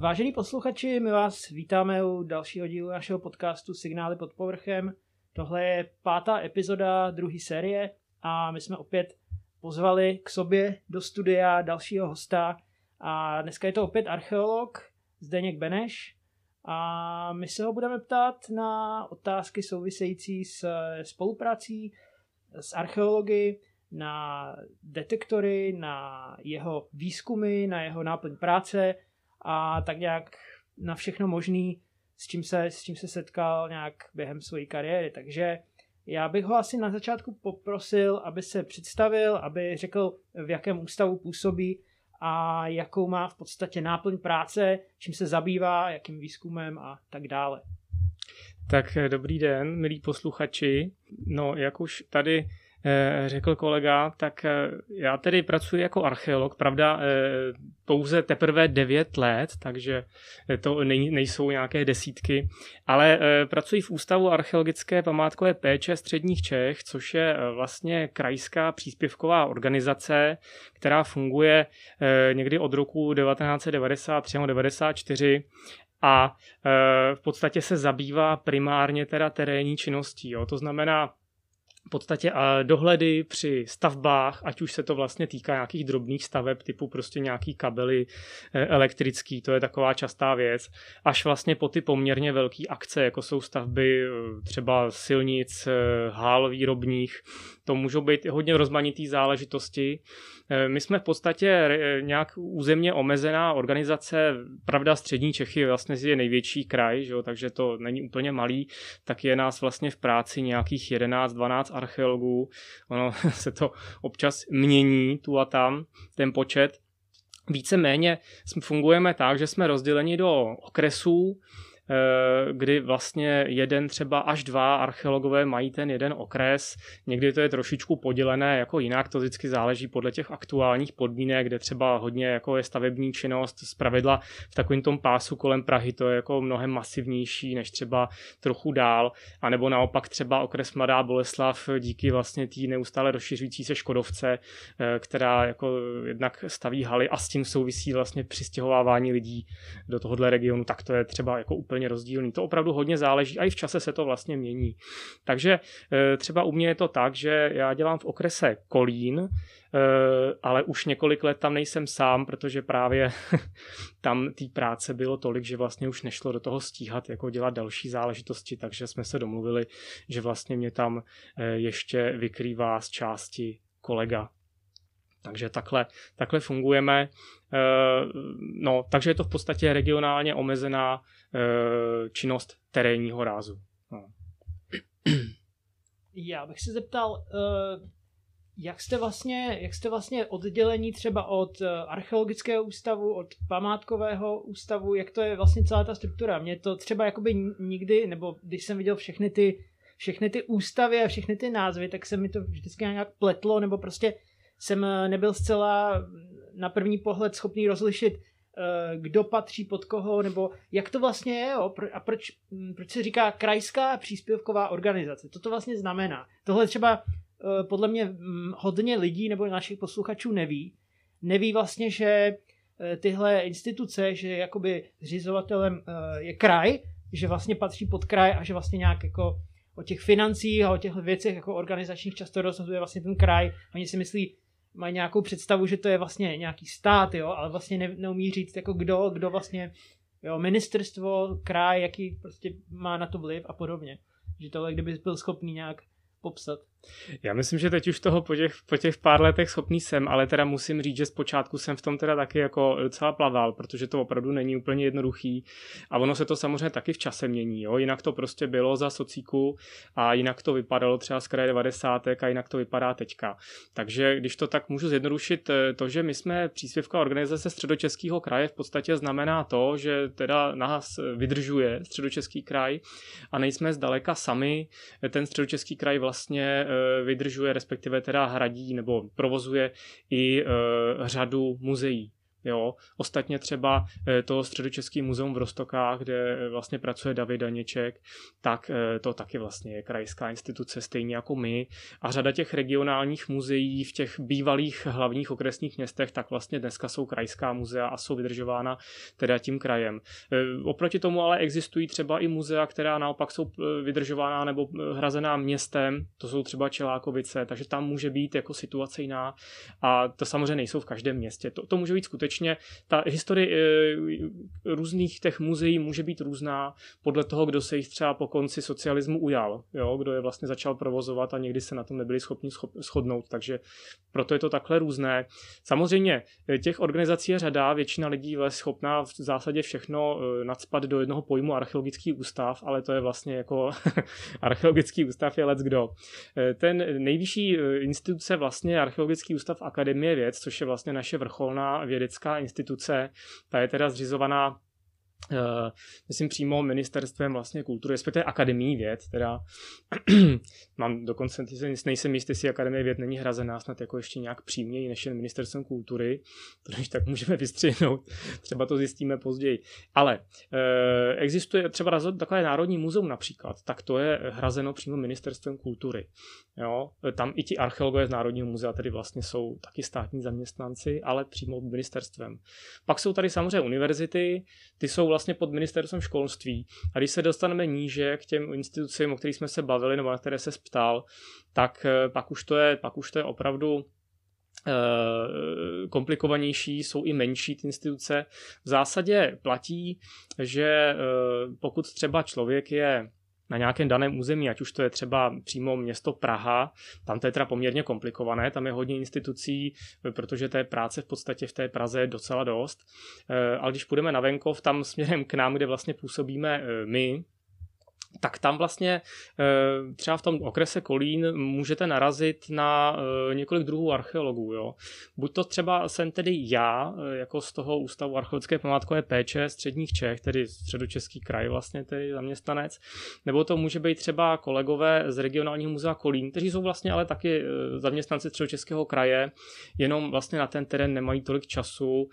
Vážení posluchači, my vás vítáme u dalšího dílu našeho podcastu Signály pod povrchem. Tohle je pátá epizoda druhé série a my jsme opět pozvali k sobě do studia dalšího hosta a dneska je to opět archeolog Zdeněk Beneš a my se ho budeme ptát na otázky související s spoluprací s archeology, na detektory, na jeho výzkumy, na jeho náplň práce a tak nějak na všechno možný, s čím se, s čím se setkal nějak během své kariéry. Takže já bych ho asi na začátku poprosil, aby se představil, aby řekl, v jakém ústavu působí a jakou má v podstatě náplň práce, čím se zabývá, jakým výzkumem a tak dále. Tak dobrý den, milí posluchači. No, jak už tady Eh, řekl kolega, tak eh, já tedy pracuji jako archeolog, pravda, eh, pouze teprve 9 let, takže to nejsou nějaké desítky, ale pracuji v Ústavu archeologické památkové péče středních Čech, což je vlastně krajská příspěvková organizace, která funguje někdy od roku 1993 nebo 94 a v podstatě se zabývá primárně teda terénní činností. Jo. To znamená v podstatě dohledy při stavbách, ať už se to vlastně týká nějakých drobných staveb, typu prostě nějaký kabely eh, elektrický, to je taková častá věc, až vlastně po ty poměrně velké akce, jako jsou stavby eh, třeba silnic, eh, hál výrobních, to můžou být hodně rozmanitý záležitosti. My jsme v podstatě nějak územně omezená organizace, pravda střední Čechy vlastně je největší kraj, že jo, takže to není úplně malý, tak je nás vlastně v práci nějakých 11-12 archeologů. Ono se to občas mění tu a tam, ten počet. Víceméně fungujeme tak, že jsme rozděleni do okresů, kdy vlastně jeden třeba až dva archeologové mají ten jeden okres. Někdy to je trošičku podělené jako jinak, to vždycky záleží podle těch aktuálních podmínek, kde třeba hodně jako je stavební činnost, z pravidla v takovém tom pásu kolem Prahy to je jako mnohem masivnější než třeba trochu dál, anebo naopak třeba okres Mladá Boleslav díky vlastně té neustále rozšiřující se Škodovce, eh, která jako jednak staví haly a s tím souvisí vlastně přistěhovávání lidí do tohohle regionu, tak to je třeba jako úplně úplně rozdílný. To opravdu hodně záleží a i v čase se to vlastně mění. Takže eh, třeba u mě je to tak, že já dělám v okrese Kolín, eh, ale už několik let tam nejsem sám, protože právě tam té práce bylo tolik, že vlastně už nešlo do toho stíhat, jako dělat další záležitosti, takže jsme se domluvili, že vlastně mě tam eh, ještě vykrývá z části kolega. Takže takhle, takhle fungujeme. No, takže je to v podstatě regionálně omezená Eh, činnost terénního rázu. No. Já bych se zeptal, eh, jak jste vlastně, jak jste vlastně oddělení třeba od eh, archeologického ústavu, od památkového ústavu, jak to je vlastně celá ta struktura? Mě to třeba jakoby nikdy, nebo když jsem viděl všechny ty, všechny ty ústavy a všechny ty názvy, tak se mi to vždycky nějak pletlo, nebo prostě jsem nebyl zcela na první pohled schopný rozlišit, Eh, kdo patří pod koho, nebo jak to vlastně je jo? a proč, hm, proč se říká krajská příspěvková organizace. Co to vlastně znamená? Tohle třeba eh, podle mě hm, hodně lidí nebo našich posluchačů neví. Neví vlastně, že eh, tyhle instituce, že jakoby zřizovatelem je kraj, že vlastně patří pod kraj a že vlastně nějak jako o těch financích a o těch věcech jako organizačních často rozhoduje vlastně ten kraj. Oni si myslí, mají nějakou představu, že to je vlastně nějaký stát, jo, ale vlastně ne, neumí říct, jako kdo, kdo vlastně, jo, ministerstvo, kraj, jaký prostě má na to vliv a podobně. Že tohle, kdyby byl schopný nějak popsat. Já myslím, že teď už toho po těch, po těch pár letech schopný jsem, ale teda musím říct, že zpočátku jsem v tom teda taky jako docela plaval, protože to opravdu není úplně jednoduchý a ono se to samozřejmě taky v čase mění, jo? jinak to prostě bylo za socíku a jinak to vypadalo třeba z kraje 90. a jinak to vypadá teďka. Takže když to tak můžu zjednodušit, eh, to, že my jsme příspěvková organizace středočeského kraje v podstatě znamená to, že teda nás vydržuje středočeský kraj a nejsme zdaleka sami, ten středočeský kraj vlastně vydržuje, respektive teda hradí nebo provozuje i eh, řadu muzeí. Jo. Ostatně třeba eh, to středočeský muzeum v Rostokách, kde eh, vlastně pracuje David Daněček, tak eh, to taky vlastně je krajská instituce, stejně jako my. A řada těch regionálních muzeí v těch bývalých hlavních okresních městech, tak vlastně dneska jsou krajská muzea a jsou vydržována teda tím krajem. Oproti tomu ale existují třeba i muzea, která naopak jsou vydržována nebo hrazená městem, to jsou třeba Čelákovice, takže tam může být jako situace jiná a to samozřejmě nejsou v každém městě. To, to může být skutečně skutečně ta historie eh, různých těch muzeí může být různá podle toho, kdo se jich třeba po konci socialismu ujal, jo? kdo je vlastně začal provozovat a někdy se na tom nebyli schopni shodnout, takže proto je to takhle různé. Samozřejmě eh, těch organizací je řada, většina lidí je schopná v zásadě všechno eh, nadspat do jednoho pojmu archeologický ústav, ale to je vlastně jako archeologický ústav je lec kdo. Ten nejvyšší instituce vlastně archeologický ústav Akademie věd, což je vlastně naše vrcholná vědecká vědecká instituce, ta je teda zřizovaná myslím přímo ministerstvem vlastně kultury, respektive akademií věd, teda mám dokonce, nejsem jistý, jestli akademie věd není hrazená snad jako ještě nějak příměji než jen ministerstvem kultury, protože tak můžeme vystřihnout, třeba to zjistíme později. Ale uh, existuje třeba takové národní muzeum například, tak to je hrazeno přímo ministerstvem kultury. Jo? Tam i ti archeologové z Národního muzea tedy vlastně jsou taky státní zaměstnanci, ale přímo ministerstvem. Pak jsou tady samozřejmě univerzity, ty jsou vlastně pod ministerstvem školství. A když se dostaneme níže k těm institucím, o kterých jsme se bavili, nebo na které se ptal, tak eh, pak už to je, pak už to je opravdu eh, komplikovanější, jsou i menší ty instituce. V zásadě platí, že eh, pokud třeba člověk je na nějakém daném území, ať už to je třeba přímo město Praha, tam to je teda poměrně komplikované, tam je hodně institucí, protože té práce v podstatě v té Praze je docela dost. Eh, ale když půjdeme na venkov, tam směrem k nám, kde vlastně působíme eh, my, tak tam vlastně eh, třeba v tom okrese Kolín můžete narazit na eh, několik druhů archeologů. Jo. Buď to třeba jsem tedy já, eh, jako z toho Ústavu archeologické památkové péče středních Čech, tedy středočeský kraj vlastně tedy zaměstnanec, nebo to může být třeba kolegové z regionálního muzea Kolín, kteří jsou vlastně ale taky zaměstnanci středočeského kraje, jenom vlastně na ten terén nemají tolik času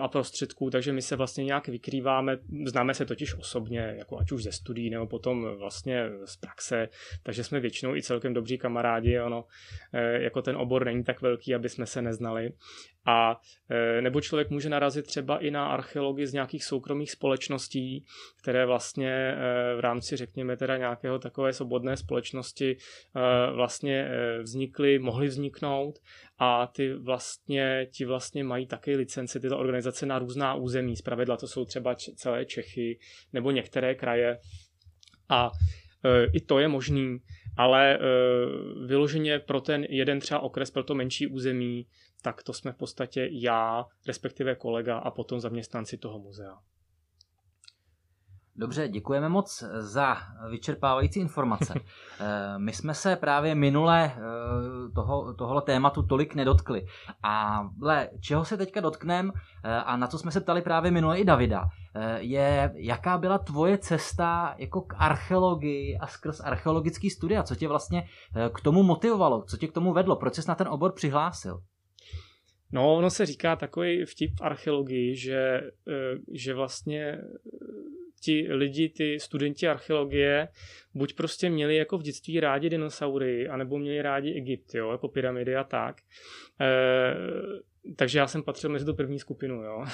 a prostředků, takže my se vlastně nějak vykrýváme, známe se totiž osobně, jako ať už ze studií nebo potom potom vlastně z praxe, takže jsme většinou i celkem dobří kamarádi, ono eh, jako ten obor není tak velký, aby jsme se neznali. A eh, nebo člověk může narazit třeba i na archeologii z nějakých soukromých společností, které vlastně eh, v rámci, řekněme, teda nějakého takové svobodné společnosti vlastně vznikly, mohly vzniknout a ty vlastně, ti vlastně mají také licenci tyto organizace na různá území. Zpravidla to jsou třeba celé Čechy nebo některé kraje a e, i to je možný, ale e, vyloženě pro ten jeden třeba okres, pro to menší území, tak to jsme v podstatě já, respektive kolega a potom zaměstnanci toho muzea. Dobře, děkujeme moc za vyčerpávající informace. Eh, my jsme se právě minule eh, toho, tohoto tématu tolik nedotkli. A le, čeho se teďka dotkneme eh, a na co jsme se ptali právě minule i Davida, je, jaká byla tvoje cesta jako k archeologii a skrz archeologický studia? Co tě vlastně k tomu motivovalo? Co tě k tomu vedlo? Proč jsi na ten obor přihlásil? No, ono se říká takový vtip v archeologii, že, že vlastně ti lidi, ty studenti archeologie, buď prostě měli jako v dětství rádi dinosaury, anebo měli rádi Egypt, jo, jako pyramidy a tak. E, takže já jsem patřil mezi tu první skupinu, jo.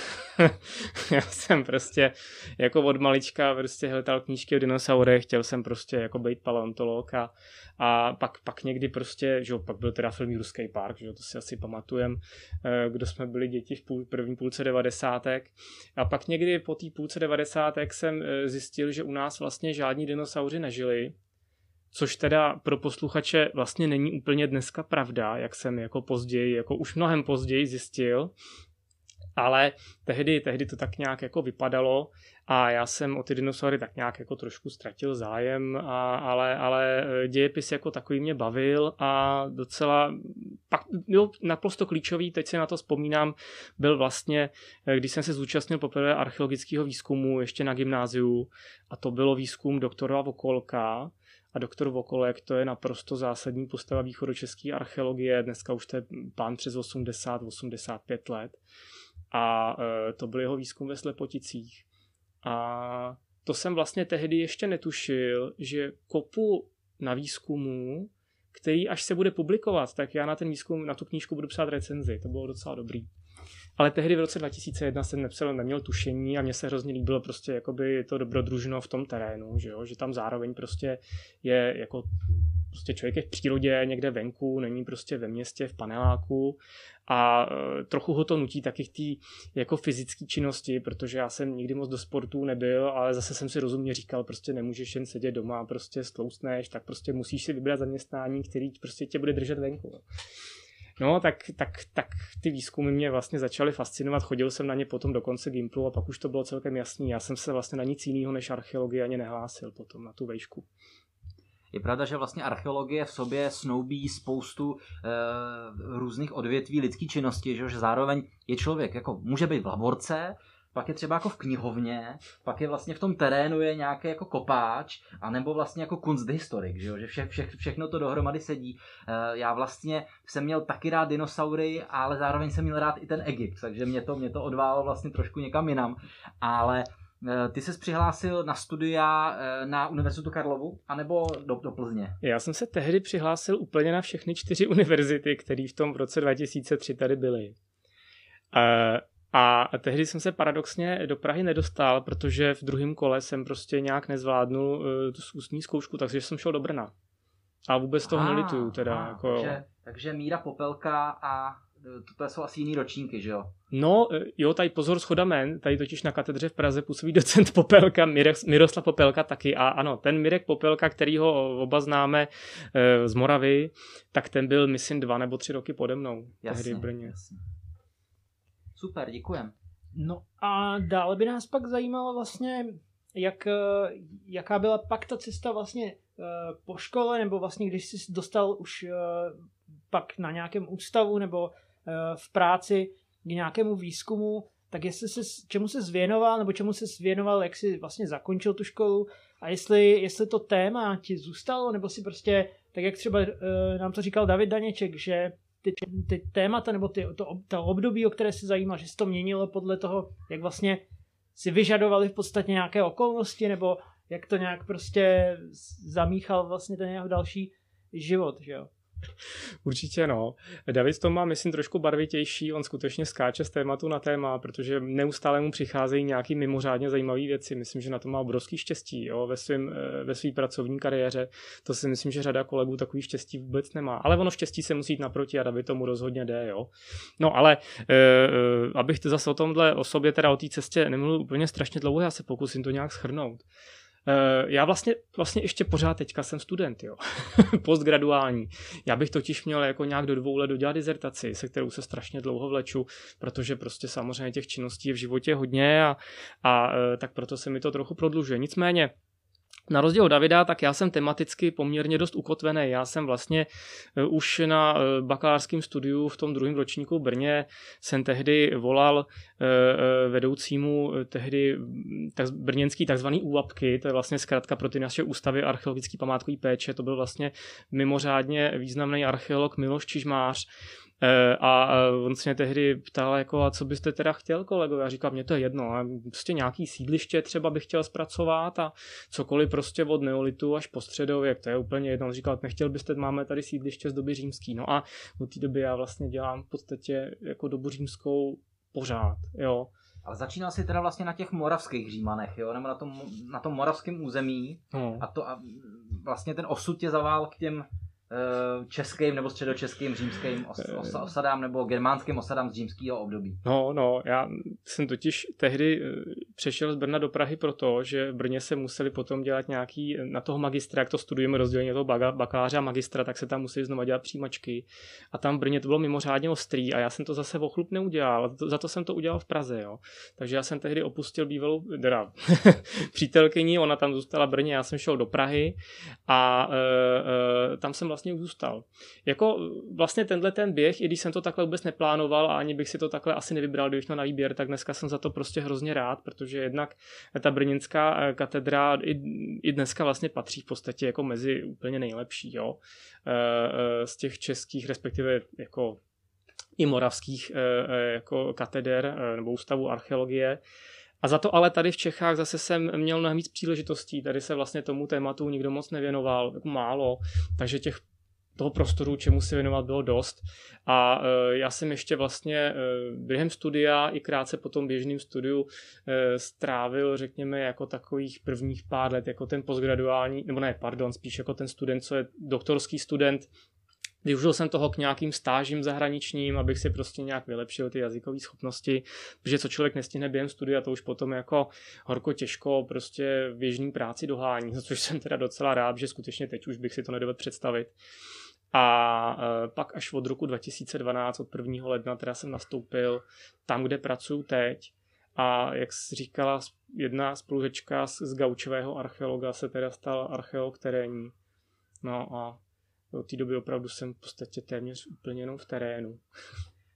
já jsem prostě jako od malička prostě hledal knížky o dinosaurech, chtěl jsem prostě jako být paleontolog a, a pak, pak někdy prostě, že jo, pak byl teda film Ruský park, že jo, to si asi pamatujem, eh, kdo jsme byli děti v půl, první půlce devadesátek. A pak někdy po té půlce devadesátek jsem eh, zjistil, že u nás vlastně žádní dinosauři nežili, což teda pro posluchače vlastně není úplně dneska pravda, jak jsem jako později, jako už mnohem později zjistil, ale tehdy, tehdy to tak nějak jako vypadalo a já jsem o ty dinosaury tak nějak jako trošku ztratil zájem, a, ale, ale e, dějepis jako takový mě bavil a docela pak byl naprosto klíčový, teď si na to vzpomínám, byl vlastně, e, když jsem se zúčastnil poprvé archeologického výzkumu ještě na gymnáziu a to bylo výzkum doktora Vokolka, a doktor Vokolek, to je naprosto zásadní postava východočeské archeologie, dneska už to je pán přes 80-85 let a e, to byl jeho výzkum ve Slepoticích. A to jsem vlastně tehdy ještě netušil, že kopu na výzkumu, který až se bude publikovat, tak já na ten výzkum, na tu knížku budu psát recenzi. To bylo docela dobrý. Ale tehdy v roce 2001 jsem nepsal, neměl tušení a mně se hrozně líbilo prostě jakoby to dobrodružno v tom terénu, že, jo? že tam zároveň prostě je jako prostě člověk je v přírodě někde venku, není prostě ve městě, v paneláku a e, trochu ho to nutí taky k té jako fyzické činnosti, protože já jsem nikdy moc do sportu nebyl, ale zase jsem si rozumně říkal, prostě nemůžeš jen sedět doma, prostě stloustneš, tak prostě musíš si vybrat zaměstnání, který prostě tě bude držet venku. No, tak, tak, tak ty výzkumy mě vlastně začaly fascinovat. Chodil jsem na ně potom do konce Gimplu a pak už to bylo celkem jasný. Já jsem se vlastně na nic jiného než archeologii ani nehlásil potom na tu vejšku. Je pravda, že vlastně archeologie v sobě snoubí spoustu e, různých odvětví lidské činnosti, že, že zároveň je člověk, jako může být v laborce, pak je třeba jako v knihovně, pak je vlastně v tom terénu je nějaký jako kopáč, anebo vlastně jako kunsthistorik, že, jo? že vše, vše, všechno to dohromady sedí. E, já vlastně jsem měl taky rád dinosaury, ale zároveň jsem měl rád i ten Egypt, takže mě to, mě to odválo vlastně trošku někam jinam, ale ty jsi přihlásil na studia eh, na Univerzitu Karlovu, anebo do, do Plzně? Já jsem se tehdy přihlásil úplně na všechny čtyři univerzity, které v tom v roce 2003 tady byly. Eh, a tehdy jsem se paradoxně do Prahy nedostal, protože v druhém kole jsem prostě nějak nezvládnul tu ústní zkoušku, takže jsem šel do Brna. A vůbec toho nelituju teda. Jako, takže, takže Míra Popelka a to, to jsou asi jiný ročníky, že jo? No, e, jo, tady pozor, schoda men, tady totiž na katedře v Praze působí docent Popelka, Miroslav Popelka taky a ano, ten Mirek Popelka, který ho oba známe e, z Moravy, tak ten byl, myslím, dva nebo tři roky pode mnou, jasně, tehdy v Brně. Jasně. Super, děkujem. No a dále by nás pak zajímalo vlastně, jak, jaká byla pak ta cesta vlastně po škole, nebo vlastně když jsi dostal už pak na nějakém ústavu nebo Eh, v práci k nějakému výzkumu, tak jestli se, čemu se zvěnoval, nebo čemu se zvěnoval, jak si vlastně zakončil tu školu a jestli, jestli to téma ti zůstalo, nebo si prostě, tak jak třeba uh, nám to říkal David Daněček, že ty, ty témata nebo ty, to, to období, o které se zajímal, že se to měnilo podle toho, jak vlastně si vyžadovali v podstatě nějaké okolnosti, nebo jak to nějak prostě zamíchal vlastně ten jeho další život, že jo. Určitě no. David to má, myslím, trošku barvitější, on skutečně skáče z tématu na téma, protože neustále mu přicházejí nějaký mimořádně zajímavé věci. Myslím, že na to má obrovský štěstí jo, ve, svým, eh, ve své pracovní kariéře. To si myslím, že řada kolegů takový štěstí vůbec nemá. Ale ono štěstí se musí jít naproti a David tomu rozhodně jde. Jo. No ale e, e, abych zase o tomhle o sobě, teda o té cestě nemluvil úplně strašně dlouho, já se pokusím to nějak schrnout. Uh, já vlastně, vlastně ještě pořád teďka jsem student, jo. Postgraduální. Já bych totiž měl jako nějak do dvou let dodělat dizertaci, se kterou se strašně dlouho vleču, protože prostě samozřejmě těch činností je v životě hodně a, a uh, tak proto se mi to trochu prodlužuje. Nicméně, na rozdíl od Davida, tak já jsem tematicky poměrně dost ukotvený. Já jsem vlastně eh, už na eh, bakalářském studiu v tom druhém ročníku v Brně jsem tehdy volal eh, vedoucímu tehdy tak, brněnský takzvaný úvapky, to je vlastně zkrátka pro ty naše ústavy archeologické památkové péče, to byl vlastně mimořádně významný archeolog Miloš Čižmář, a on se mě tehdy ptal, jako, a co byste teda chtěl, kolego? Já říkám, mě to je jedno, a prostě nějaký sídliště třeba bych chtěl zpracovat a cokoliv prostě od neolitu až po středověk, to je úplně jedno. On říkal, nechtěl byste, máme tady sídliště z doby římský. No a od té doby já vlastně dělám v podstatě jako dobu římskou pořád, jo. Ale začínal si teda vlastně na těch moravských římanech, jo? nebo na tom, na tom moravském území no. a to a vlastně ten osud tě zavál k těm Eh, českým nebo středočeským římským os, eh. os, osadám nebo germánským osadám z římského období. No, no, já jsem totiž tehdy eh, přešel z Brna do Prahy proto, že v Brně se museli potom dělat nějaký, na toho magistra, jak to studujeme rozdělení toho bakaláře a magistra, tak se tam museli znova dělat přijímačky. A tam v Brně to bylo mimořádně ostrý a já jsem to zase o chlup neudělal. Za to jsem to udělal v Praze, jo. Takže já jsem tehdy opustil bývalou, teda přítelkyni, ona tam zůstala v Brně, já jsem šel do Prahy a e, e, tam jsem vlastně vlastně zůstal. Jako vlastně tenhle ten běh, i když jsem to takhle vůbec neplánoval a ani bych si to takhle asi nevybral, kdybych měl na výběr, tak dneska jsem za to prostě hrozně rád, protože jednak ta brněnská eh, katedra i, i dneska vlastně patří v podstatě jako mezi úplně nejlepší, jo. Eh, eh, z těch českých, respektive jako i moravských jako kateder nebo ústavu archeologie. A za to ale tady v Čechách zase jsem měl mnohem víc příležitostí. Tady se vlastně tomu tématu nikdo moc nevěnoval, jako málo. Takže těch toho prostoru, čemu se věnovat, bylo dost. A uh, já jsem ještě vlastně uh, během studia i krátce po tom běžným studiu uh, strávil, řekněme, jako takových prvních pár let, jako ten postgraduální, nebo ne, pardon, spíš jako ten student, co je doktorský student, Využil jsem toho k nějakým stážím zahraničním, abych si prostě nějak vylepšil ty jazykové schopnosti, protože co člověk nestihne během studia, to už potom jako horko těžko prostě v běžný práci dohání, za což jsem teda docela rád, že skutečně teď už bych si to nedovedl představit. A e, pak až od roku 2012, od 1. ledna, teda jsem nastoupil tam, kde pracuji teď. A jak říkala jedna spolužečka z, z gaučového archeologa, se teda stal archeolog terénní. No a od té doby opravdu jsem v podstatě téměř úplně jenom v terénu.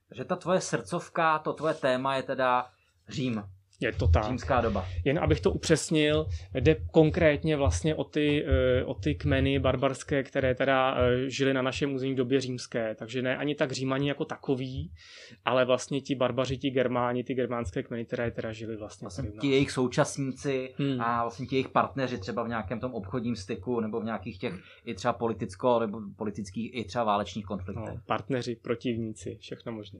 Takže ta tvoje srdcovka, to tvoje téma je teda Řím. Je to tak. Římská doba. Jen abych to upřesnil, jde konkrétně vlastně o ty, eh, o ty kmeny barbarské, které teda eh, žily na našem území v době římské. Takže ne ani tak římani jako takový, ale vlastně ti barbaři, ti germáni, ty germánské kmeny, které teda žili vlastně. vlastně ti jejich současníci hmm. a vlastně ti jejich partneři třeba v nějakém tom obchodním styku nebo v nějakých těch i třeba politicko nebo politických i třeba válečných konfliktech. No, partneři, protivníci, všechno možné.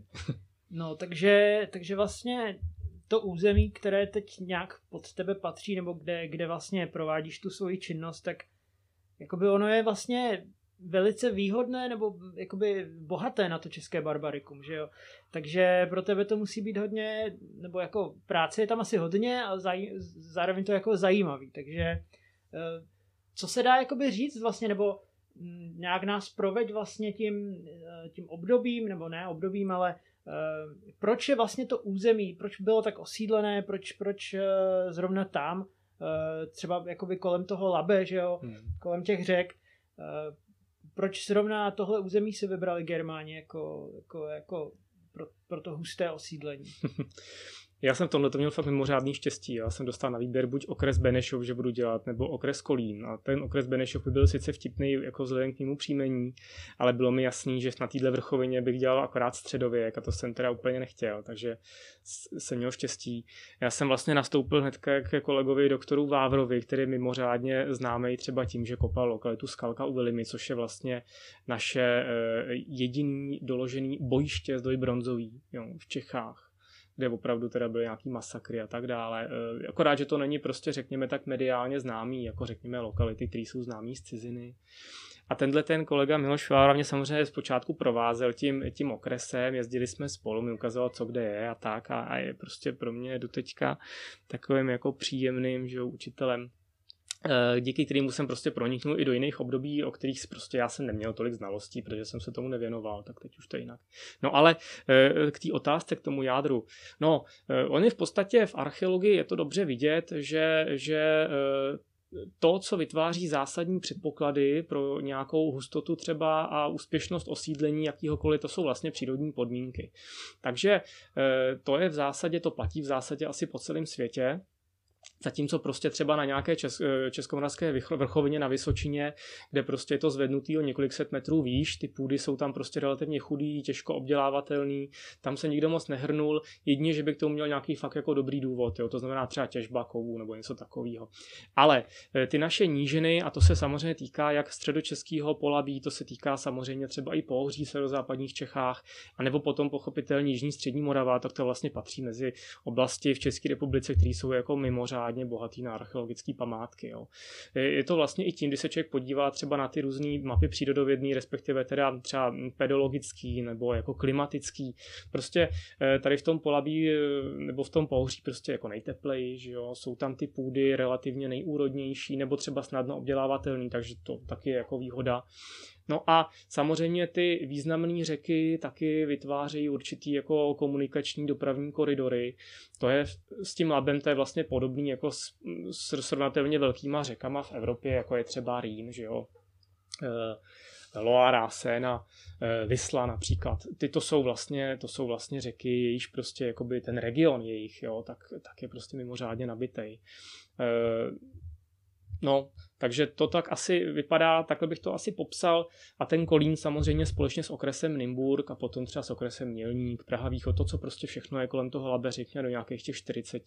No, takže, takže vlastně to území, které teď nějak pod tebe patří, nebo kde, kde vlastně provádíš tu svoji činnost, tak jakoby ono je vlastně velice výhodné nebo jakoby bohaté na to české barbarikum, že jo. Takže pro tebe to musí být hodně, nebo jako práce je tam asi hodně a zaj, zároveň to jako zajímavý, takže eh, co se dá jakoby říct vlastně, nebo mm, nějak nás proveď vlastně tím, eh, tím obdobím, nebo ne obdobím, ale proč je vlastně to území, proč bylo tak osídlené, proč, proč eh, zrovna tam, eh, třeba jakoby kolem toho Labe, že jo, hmm. kolem těch řek, proč zrovna tohle území se vybrali Germáni jako, jako, jako pro, pro to husté osídlení? Já jsem v tomhle to měl fakt mimořádný štěstí. Já jsem dostal na výběr buď okres Benešov, že budu dělat, nebo okres Kolín. A ten okres Benešov by byl sice vtipný jako vzhledem k mému příjmení, ale bylo mi jasný, že na téhle vrchovině bych dělal akorát středověk a to jsem teda úplně nechtěl, takže jsem měl štěstí. Já jsem vlastně nastoupil hned ke kolegovi doktoru Vávrovi, který je mimořádně známý třeba tím, že kopal lokalitu Skalka u Vilimy, což je vlastně naše eh, jediný doložený bojiště zdoj bronzový jo, v Čechách kde opravdu teda byly nějaký masakry a tak dále. E, akorát, že to není prostě, řekněme, tak mediálně známý, jako řekněme lokality, které jsou známý z ciziny. A tenhle ten kolega Miloš Vára mě samozřejmě zpočátku provázel tím, tím okresem, jezdili jsme spolu, mi ukazoval, co kde je a tak a, a je prostě pro mě do teďka takovým jako příjemným že, učitelem Eh, díky kterému jsem prostě proniknul i do jiných období, o kterých prostě já jsem neměl tolik znalostí, protože jsem se tomu nevěnoval, tak teď už to je jinak. No ale eh, k té otázce, k tomu jádru. No, eh, on je v podstatě v archeologii, je to dobře vidět, že, že to, co vytváří zásadní předpoklady pro nějakou hustotu třeba a úspěšnost osídlení jakýhokoliv, to jsou vlastně přírodní podmínky. Takže to je v zásadě, to platí v zásadě asi po celém světě. Zatímco prostě třeba na nějaké čes, eh, českomoravské vrchovině na Vysočině, kde prostě je to zvednutý o několik set metrů výš, ty půdy jsou tam prostě relativně chudý, těžko obdělávatelný, tam se nikdo moc nehrnul, jedině, že by k tomu měl nějaký fakt jako dobrý důvod, jo, to znamená třeba těžba kovů nebo něco takového. Ale eh, ty naše nížiny, a to se samozřejmě týká jak středočeského polabí, to se týká samozřejmě třeba i pohoří severozápadních Čechách, anebo potom pochopitelně Jižní střední Morava, tak to vlastně patří mezi oblasti v České republice, které jsou jako mimořádně mimořádně bohatý na archeologické památky. Jo. Je to vlastně i tím, když se člověk podívá třeba na ty různé mapy přírodovědné, respektive teda třeba pedologický nebo jako klimatický. Prostě eh, tady v tom polabí eh, nebo v tom pohří prostě jako nejtepleji, že jo. jsou tam ty půdy relativně nejúrodnější nebo třeba snadno obdělávatelný, takže to taky je jako výhoda. No a samozřejmě ty významné řeky taky vytvářejí určitý jako komunikační dopravní koridory. To je s tím labem to je vlastně podobný jako s, s srovnatelně velkýma řekama v Evropě, jako je třeba Rýn, že jo. E, Loara, Sena, e, Vysla například. Ty to jsou vlastně, to jsou vlastně řeky, jejíž prostě jakoby ten region jejich, jo, tak, tak je prostě mimořádně nabitej. E, no, Takže to tak asi vypadá, takhle bych to asi popsal. A ten Kolín samozřejmě společně s okresem Nymburk a potom třeba s okresem Mělník, Praha Východ, to, co prostě všechno je kolem toho Labe, řekněme do nějakých těch 40,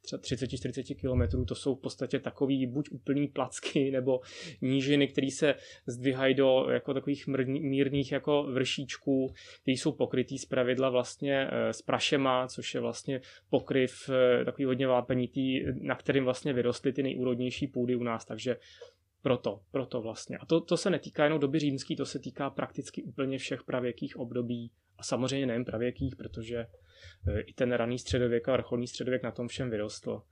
třeba 30-40 kilometrů, to jsou v podstatě takový buď úplný placky nebo nížiny, které se zdvihají do jako takových mírných jako vršíčků, které jsou pokrytý z pravidla vlastně eh, s prašema, což je vlastně pokryv eh, takový hodně vápenitý, na kterým vlastně vyrostly ty nejúrodnější půdy u nás, takže proto, proto vlastně. A to, to se netýká jenom doby římský, to se týká prakticky úplně všech pravěkých období a samozřejmě nejen pravěkých, protože eh, i ten raný středověk a vrcholný středověk na tom všem vyrostl.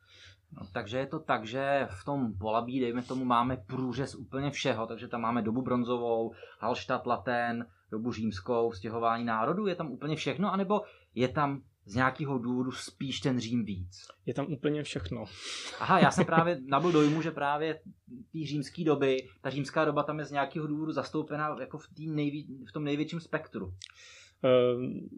No, takže je to tak, že v tom Polabí, dejme tomu, máme průřez úplně všeho, takže tam máme dobu bronzovou, Halštat, Latén, dobu římskou, stěhování národů, je tam úplně všechno, anebo je tam z nějakého důvodu spíš ten Řím víc. Je tam úplně všechno. Aha, já jsem právě nabil dojmu, že právě té římské doby, ta římská doba tam je z nějakého důvodu zastoupená jako v, nejví, v tom největším spektru. Um,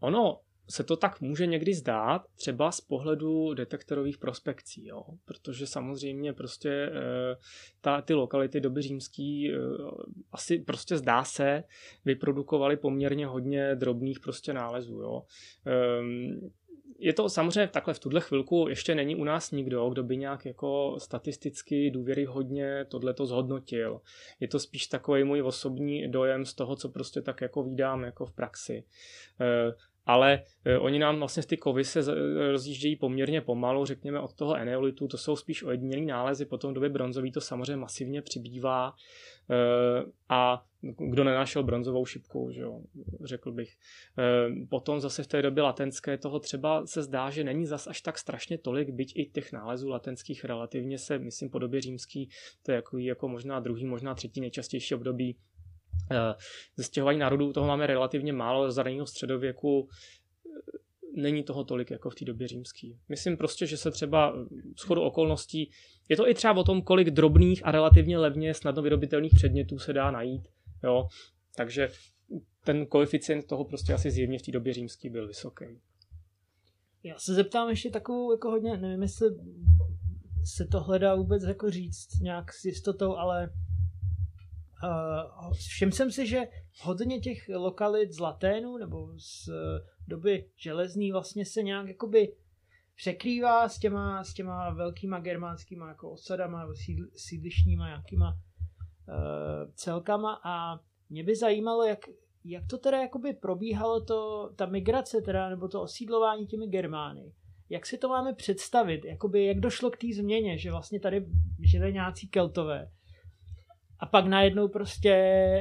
ono, se to tak může někdy zdát, třeba z pohledu detektorových prospekcí, jo? protože samozřejmě prostě e, ta, ty lokality doby římský e, asi prostě zdá se vyprodukovaly poměrně hodně drobných prostě nálezů. Jo? E, je to samozřejmě takhle v tuhle chvilku ještě není u nás nikdo, kdo by nějak jako statisticky důvěryhodně tohle to zhodnotil. Je to spíš takový můj osobní dojem z toho, co prostě tak jako vídám jako v praxi ale e, oni nám vlastně ty kovy se rozjíždějí poměrně pomalu, řekněme od toho eneolitu, to jsou spíš ojedinělý nálezy, potom v době bronzový to samozřejmě masivně přibývá e, a kdo nenašel bronzovou šipku, že jo, řekl bych. E, potom zase v té době latenské toho třeba se zdá, že není zas až tak strašně tolik, byť i těch nálezů latenských relativně se, myslím, po době římský, to je jako, jako možná druhý, možná třetí nejčastější období ze stěhování národů toho máme relativně málo, z raného středověku eh, není toho tolik jako v té době římský. Myslím prostě, že se třeba schodu okolností, je to i třeba o tom, kolik drobných a relativně levně snadno vyrobitelných předmětů se dá najít. Jo? Takže ten koeficient toho prostě asi zjevně v té době římský byl vysoký. Já se zeptám ještě takovou jako hodně, nevím jestli se to hledá vůbec jako říct nějak s jistotou, ale Uh, všiml jsem si, že hodně těch lokalit z Laténu nebo z uh, doby železný vlastně se nějak jakoby překrývá s těma, s těma velkýma germánskýma jako osadama nebo sídl, sídlišníma nějakýma uh, celkama a mě by zajímalo, jak, jak to teda jakoby probíhalo to, ta migrace teda, nebo to osídlování těmi Germány. Jak si to máme představit? Jakoby, jak došlo k té změně, že vlastně tady žili nějací keltové a pak najednou prostě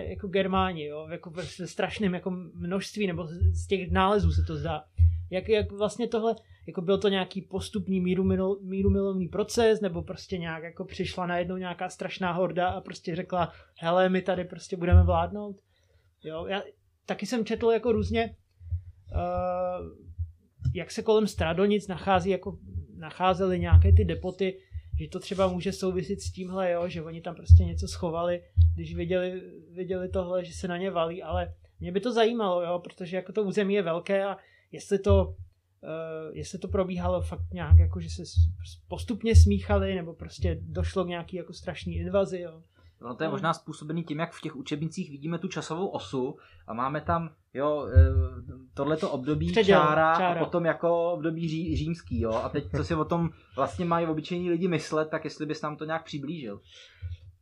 jako Germáni, jo, jako ve strašném jako množství, nebo z těch nálezů se to zdá. Jak, jak vlastně tohle, jako byl to nějaký postupný míru, míru milovný proces, nebo prostě nějak jako přišla najednou nějaká strašná horda a prostě řekla, hele, my tady prostě budeme vládnout. Jo, já taky jsem četl jako různě, uh, jak se kolem Stradonic nachází, jako nacházely nějaké ty depoty, že to třeba může souvisit s tímhle, jo, že oni tam prostě něco schovali, když viděli, viděli tohle, že se na ně valí, ale mě by to zajímalo, jo, protože jako to území je velké a jestli to, uh, jestli to probíhalo fakt nějak jako, že se postupně smíchali, nebo prostě došlo k nějaký jako strašný invazi, jo. No to je možná způsobený tím, jak v těch učebnicích vidíme tu časovou osu a máme tam, jo, e, tohleto období Předěl, čára, čára, a potom jako období ří, římský, jo. A teď, co si o tom vlastně mají obyčejní lidi myslet, tak jestli bys nám to nějak přiblížil.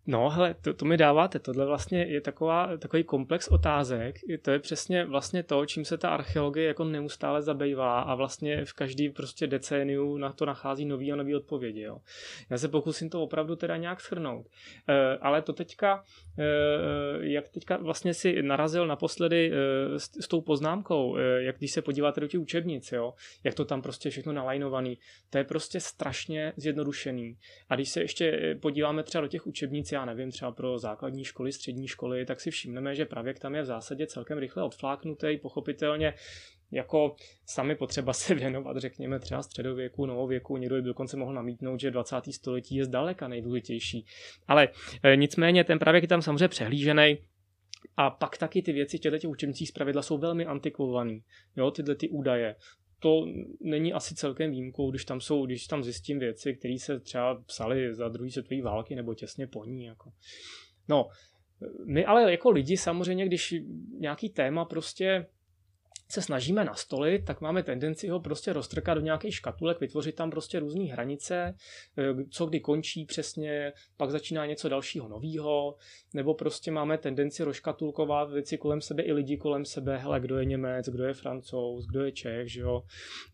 No, hele, to, to mi dáváte. Tohle vlastně je taková, takový komplex otázek. To je přesně vlastně to, čím se ta archeologie jako neustále zabývá a vlastně v každý prostě decéniu na to nachází nový a nový odpovědi. Jo. Já se pokusím to opravdu teda nějak shrnout. E, ale to teďka, e, jak teďka vlastně si narazil naposledy e, s, s tou poznámkou, e, jak když se podíváte do těch učebnic, jo, jak to tam prostě všechno nalajnovaný, to je prostě strašně zjednodušený. A když se ještě podíváme třeba do těch učebnic, já nevím, třeba pro základní školy, střední školy, tak si všimneme, že pravěk tam je v zásadě celkem rychle odfláknutý, pochopitelně jako sami potřeba se věnovat, řekněme, třeba středověku, novověku. Někdo by dokonce mohl namítnout, že 20. století je zdaleka nejdůležitější. Ale e, nicméně ten pravěk je tam samozřejmě přehlížený. A pak taky ty věci v těchto učebnicích zpravidla jsou velmi antikvovaný. Jo, tyhle ty údaje to není asi celkem výjimkou, když tam jsou, když tam zjistím věci, které se třeba psaly za druhé světové války nebo těsně po ní. Jako. No, my ale jako lidi samozřejmě, když nějaký téma prostě se snažíme nastolit, tak máme tendenci ho prostě roztrkat do nějakých škatulek, vytvořit tam prostě různé hranice, eh, co kdy končí přesně, pak začíná něco dalšího nového, nebo prostě máme tendenci rozškatulkovat věci kolem sebe i lidi kolem sebe, hele, kdo je Němec, kdo je Francouz, kdo je Čech, že jo.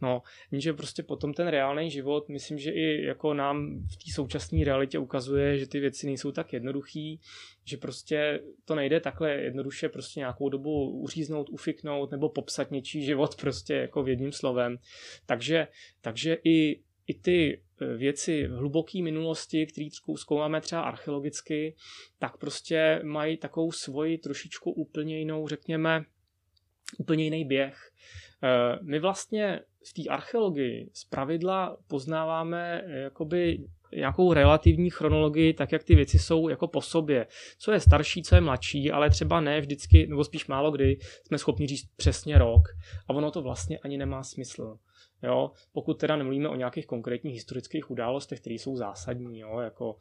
No, jenže prostě potom ten reálný život, myslím, že i jako nám v té současné realitě ukazuje, že ty věci nejsou tak jednoduchý, že prostě to nejde takhle jednoduše prostě nějakou dobu uříznout, ufiknout nebo popsat něčí život prostě jako v jedním slovem. Takže, takže i, i ty e, věci v hluboké minulosti, které zkoumáme třeba archeologicky, tak prostě mají takovou svoji trošičku úplně jinou, řekněme, úplně jiný běh. E, my vlastně v té archeologii z pravidla poznáváme jakoby nějakou relativní chronologii, tak jak ty věci jsou jako po sobě. Co je starší, co je mladší, ale třeba ne vždycky, nebo spíš málo kdy jsme schopni říct přesně rok. A ono to vlastně ani nemá smysl. Jo? Pokud teda nemluvíme o nějakých konkrétních historických událostech, které jsou zásadní, jo? jako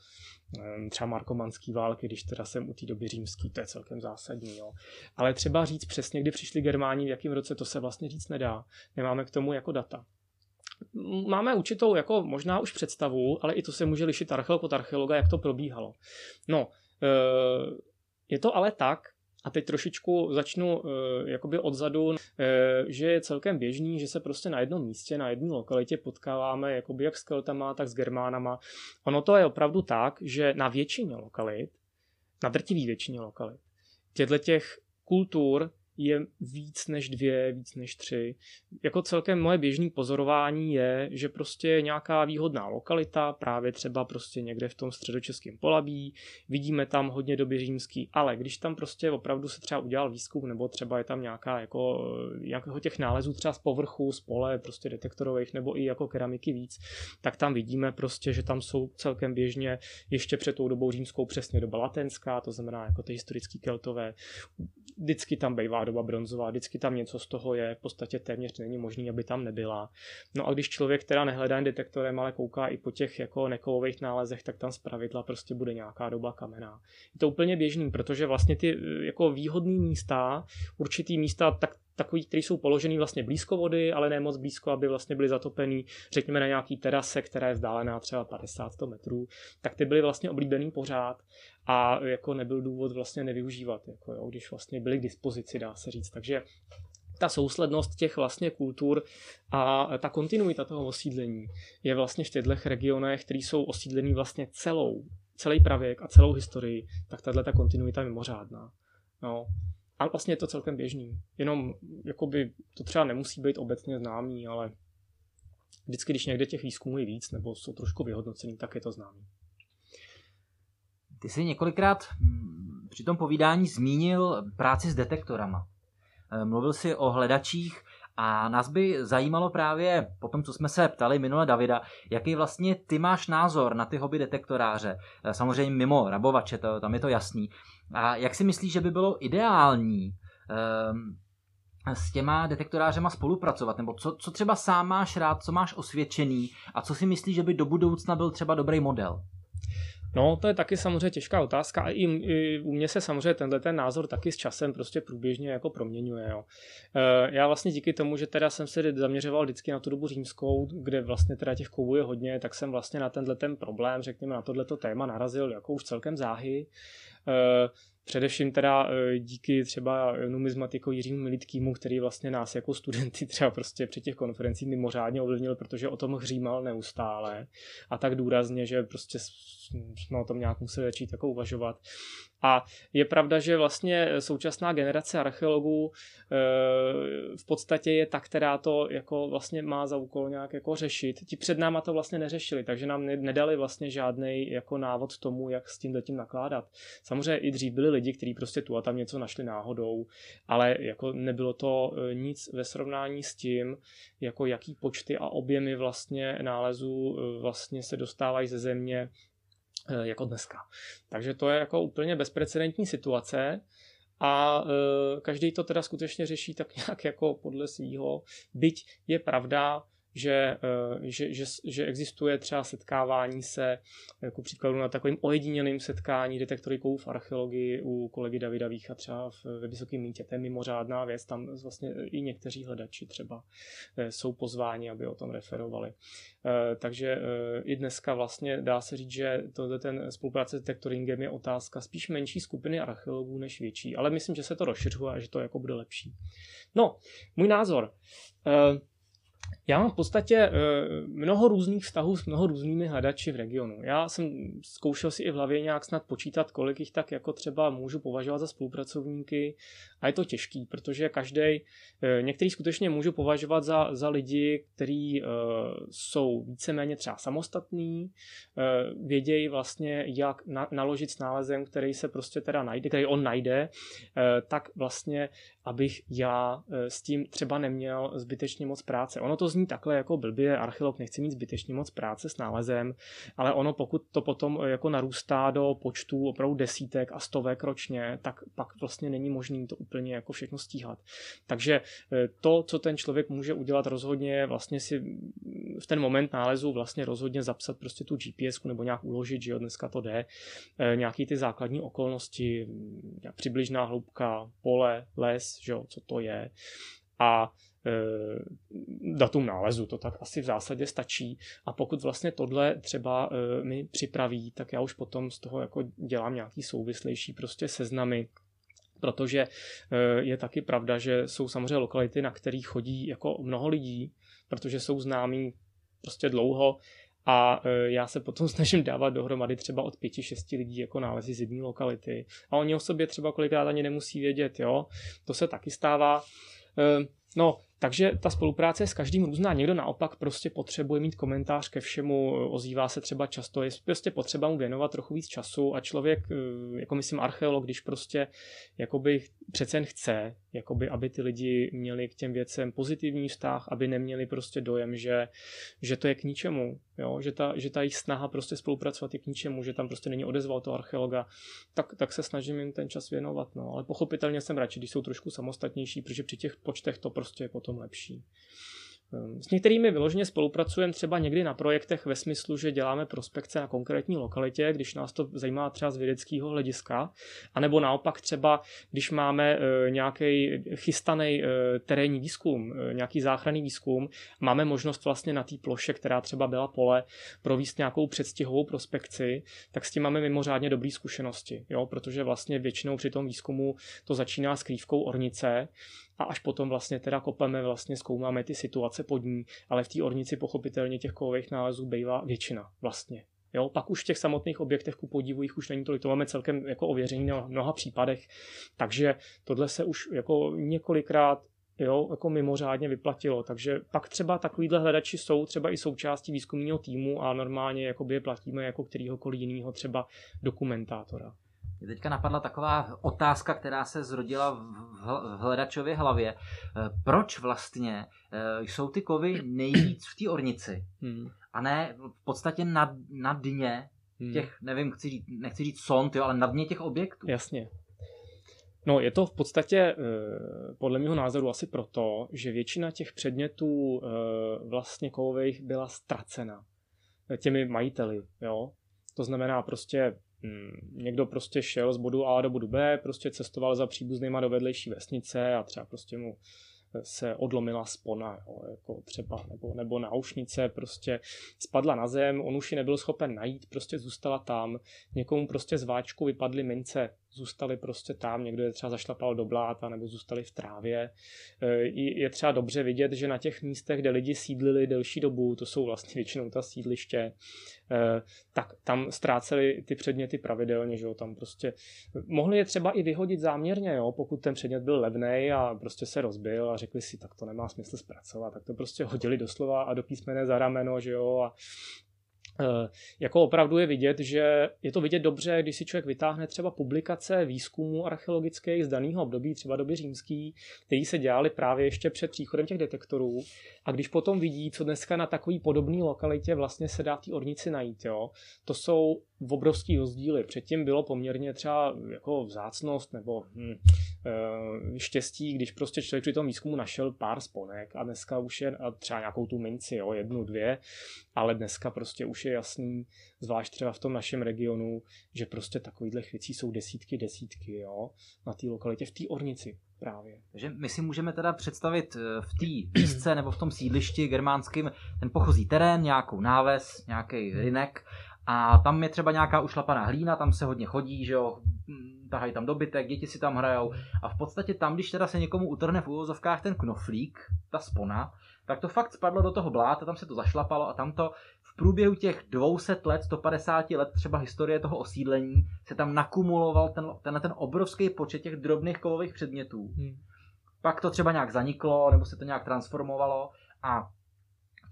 třeba markomanský války, když teda jsem u té doby římský, to je celkem zásadní. Jo? Ale třeba říct přesně, kdy přišli Germáni, v jakém roce, to se vlastně říct nedá. Nemáme k tomu jako data máme určitou jako možná už představu, ale i to se může lišit archeolog od archeologa, jak to probíhalo. No, e, je to ale tak, a teď trošičku začnu uh, jakoby odzadu, uh, že je celkem běžný, že se prostě na jednom místě, na jedné lokalitě potkáváme jakoby jak s Keltama, tak s Germánama. Ono to je opravdu tak, že na většině lokalit, na drtivý většině lokalit, těchto těch kultur je víc než dvě, víc než tři. Jako celkem moje běžné pozorování je, že prostě nějaká výhodná lokalita, právě třeba prostě někde v tom středočeském polabí, vidíme tam hodně doby římský, ale když tam prostě opravdu se třeba udělal výzkum, nebo třeba je tam nějaká jako nějakého těch nálezů třeba z povrchu, z pole, prostě detektorových, nebo i jako keramiky víc, tak tam vidíme prostě, že tam jsou celkem běžně ještě před tou dobou římskou přesně doba latenská, to znamená jako ty historické keltové, vždycky tam bývá doba bronzová, vždycky tam něco z toho je, v podstatě téměř není možný, aby tam nebyla. No a když člověk teda nehledá jen detektorem, ale kouká i po těch jako nekovových nálezech, tak tam zpravidla prostě bude nějaká doba kamená. Je to úplně běžný, protože vlastně ty jako výhodné místa, určitý místa, tak takový, které jsou položený vlastně blízko vody, ale ne moc blízko, aby vlastně byly zatopený, řekněme na nějaký terase, která je vzdálená třeba 50-100 metrů, tak ty byly vlastně oblíbený pořád a jako nebyl důvod vlastně nevyužívat, jako jo, když vlastně byly k dispozici, dá se říct. Takže ta souslednost těch vlastně kultur a ta kontinuita toho osídlení je vlastně v těchto regionech, které jsou osídlený vlastně celou, celý pravěk a celou historii, tak tahle ta kontinuita je mimořádná. No. A vlastně je to celkem běžný. Jenom jakoby, to třeba nemusí být obecně známý, ale vždycky, když někde těch výzkumů je víc nebo jsou trošku vyhodnocený, tak je to známý. Ty jsi několikrát hm, při tom povídání zmínil práci s detektorama. Eh, mluvil jsi o hledačích a nás by zajímalo právě, po tom, co jsme se ptali minule Davida, jaký vlastně ty máš názor na ty hobby detektoráře. Eh, samozřejmě mimo rabovače, to, tam je to jasný. A jak si myslíš, že by bylo ideální um, s těma detektorářema spolupracovat? Nebo co, co třeba sám máš rád, co máš osvědčený a co si myslíš, že by do budoucna byl třeba dobrý model? No, to je taky samozřejmě těžká otázka a i, i u mě se samozřejmě tenhle ten názor taky s časem prostě průběžně jako proměňuje. Jo. E, já vlastně díky tomu, že teda jsem se zaměřoval vždycky na tu dobu římskou, kde vlastně teda těch kovů je hodně, tak jsem vlastně na tenhle ten problém, řekněme na tohleto téma narazil jako už celkem záhy. E, Především teda e, díky třeba numizmatiku Jiřímu Militkýmu, který vlastně nás jako studenty třeba prostě při těch konferencích mimořádně ovlivnil, protože o tom hřímal neustále a tak důrazně, že prostě jsme o tom nějak museli začít jako uvažovat. A je pravda, že vlastně současná generace archeologů eh, v podstatě je ta, která to jako vlastně má za úkol nějak jako řešit. Ti před náma to vlastně neřešili, takže nám nedali vlastně žádný jako návod tomu, jak s tím tím nakládat. Samozřejmě i dřív byli lidi, kteří prostě tu a tam něco našli náhodou, ale jako nebylo to eh, nic ve srovnání s tím, jako jaký počty a objemy vlastně nálezů eh, vlastně se dostávají ze země jako dneska. Takže to je jako úplně bezprecedentní situace a každý to teda skutečně řeší tak nějak jako podle svýho. Byť je pravda, že, eh, že, že, že existuje třeba setkávání se, jako příkladu na takovým ojedinělým setkání detektoriků v archeologii u kolegy Davida Vícha třeba ve Vysokém mítě. To je mimořádná věc, tam vlastně i někteří hledači třeba eh, jsou pozváni, aby o tom referovali. Takže i dneska vlastně dá se říct, že to, ten spolupráce s detektoringem je otázka spíš menší skupiny archeologů než větší, ale myslím, že se to rozšiřuje a že to jako bude lepší. No, můj názor. Já mám v podstatě eh, mnoho různých vztahů s mnoho různými hledači v regionu. Já jsem zkoušel si i v hlavě nějak snad počítat, kolik jich tak jako třeba můžu považovat za spolupracovníky a je to těžký, protože každý, eh, některý skutečně můžu považovat za, za lidi, kteří uh, jsou víceméně třeba samostatní, vědějí vlastně, jak na, naložit s nálezem, který se prostě teda najde, který on najde, tak vlastně, abych já s tím třeba neměl zbytečně moc práce. Ono to zní takhle jako blbě, archeolog nechce mít zbytečně moc práce s nálezem, ale ono pokud to potom jako narůstá do počtu opravdu desítek a stovek ročně, tak pak vlastně není možný to úplně jako všechno stíhat. Takže eh, to, co ten člověk může udělat rozhodně, vlastně si v ten moment nálezu vlastně rozhodně zapsat prostě tu GPS nebo nějak uložit, že jo, dneska to jde, eh, nějaký ty základní okolnosti, přibližná hloubka, pole, les, že jo, co to je a eh, datum nálezu, to tak asi v zásadě stačí a pokud vlastně tohle třeba mi připraví, tak já už potom z toho jako dělám nějaký souvislejší prostě seznamy, protože eh, je taky pravda, že jsou samozřejmě lokality, na kterých chodí jako mnoho lidí, protože jsou známí prostě dlouho a eh, já se potom snažím dávat dohromady třeba od pěti, šesti lidí jako nálezy z jedné lokality. A oni o sobě třeba kolikrát ani nemusí vědět, jo. To se taky stává. Eh, no, takže ta spolupráce je s každým různá. Někdo naopak prostě potřebuje mít komentář ke všemu, ozývá se třeba často, je prostě potřeba mu věnovat trochu víc času a člověk, eh, jako myslím archeolog, když prostě jakoby přece jen chce, jakoby, aby ty lidi měli k těm věcem pozitivní vztah, aby neměli prostě dojem, že, že to je k ničemu, jo? Že, ta, že ta jejich snaha prostě spolupracovat je k ničemu, že tam prostě není odezval to archeologa, tak, tak se snažím jim ten čas věnovat. No. Ale pochopitelně jsem radši, když jsou trošku samostatnější, protože při těch počtech to prostě je potom lepší. Ehm, s některými vyloženě spolupracujeme třeba někdy na projektech ve smyslu, že děláme prospekce na konkrétní lokalitě, když nás to zajímá třeba z vědeckého hlediska, anebo naopak třeba, když máme e, nějaký chystaný e, terénní výzkum, e, nějaký záchranný výzkum, máme možnost vlastně na té ploše, která třeba byla pole, províst nějakou předstihovou prospekci, tak s tím máme mimořádně dobré zkušenosti, jo? protože vlastně většinou při tom výzkumu to začíná s krývkou ornice, a až potom vlastně teda kopeme, vlastně zkoumáme ty situace pod ní, ale v té ornici pochopitelně těch kovových nálezů bývá většina vlastně. Jo, pak už v těch samotných objektech ku podivu jich už není tolik, to máme celkem jako ověření na mnoha případech, takže tohle se už jako několikrát jo, jako mimořádně vyplatilo. Takže pak třeba takovýhle hledači jsou třeba i součástí výzkumního týmu a normálně je platíme jako kterýhokoliv jiného třeba dokumentátora. Mě teďka napadla taková otázka, která se zrodila v hledačově hlavě. E, proč vlastně e, jsou ty kovy nejvíc v té ornici hmm. a ne v podstatě na, na dně hmm. těch, nevím, chci říct, nechci říct sond, jo, ale na dně těch objektů? Jasně. No, je to v podstatě e, podle mého názoru asi proto, že většina těch předmětů vlastně kovových byla ztracena těmi majiteli, jo. To znamená prostě někdo prostě šel z bodu A do bodu B, prostě cestoval za příbuznýma do vedlejší vesnice a třeba prostě mu se odlomila spona, jo, jako třeba, nebo, nebo náušnice prostě spadla na zem, on už ji nebyl schopen najít, prostě zůstala tam, někomu prostě z váčku vypadly mince zůstali prostě tam, někdo je třeba zašlapal do bláta nebo zůstali v trávě. E, je třeba dobře vidět, že na těch místech, kde lidi sídlili delší dobu, to jsou vlastně většinou ta sídliště, e, tak tam ztráceli ty předměty pravidelně, že jo, tam prostě mohli je třeba i vyhodit záměrně, jo, pokud ten předmět byl levný a prostě se rozbil a řekli si, tak to nemá smysl zpracovat, tak to prostě hodili doslova a do písmene za rameno, že jo, a jako opravdu je vidět, že je to vidět dobře, když si člověk vytáhne třeba publikace výzkumů archeologických z daného období, třeba doby římský, který se dělali právě ještě před příchodem těch detektorů. A když potom vidí, co dneska na takový podobný lokalitě vlastně se dá v té ornici najít, jo, to jsou obrovský rozdíly. Předtím bylo poměrně třeba jako vzácnost nebo hm, štěstí, když prostě člověk při tom výzkumu našel pár sponek a dneska už je a třeba nějakou tu minci, jo, jednu, dvě, ale dneska prostě už je jasný, zvlášť třeba v tom našem regionu, že prostě takovýchhle věcí jsou desítky, desítky, jo, na té lokalitě, v té ornici právě. Takže my si můžeme teda představit eh, v té místce nebo v tom sídlišti germánským ten pochozí terén, nějakou náves, nějaký rynek a tam je třeba nějaká ušlapaná hlína, tam se hodně chodí, že jo, hm, tahají tam dobytek, děti si tam hrajou a v podstatě tam, když teda se někomu utrhne v úvozovkách ten knoflík, ta spona, tak to fakt spadlo do toho bláta, tam se to zašlapalo a tam to v průběhu těch 200 let, 150 let třeba historie toho osídlení se tam nakumuloval ten, ten, ten obrovský počet těch drobných kovových předmětů. Hmm. Pak to třeba nějak zaniklo, nebo se to nějak transformovalo a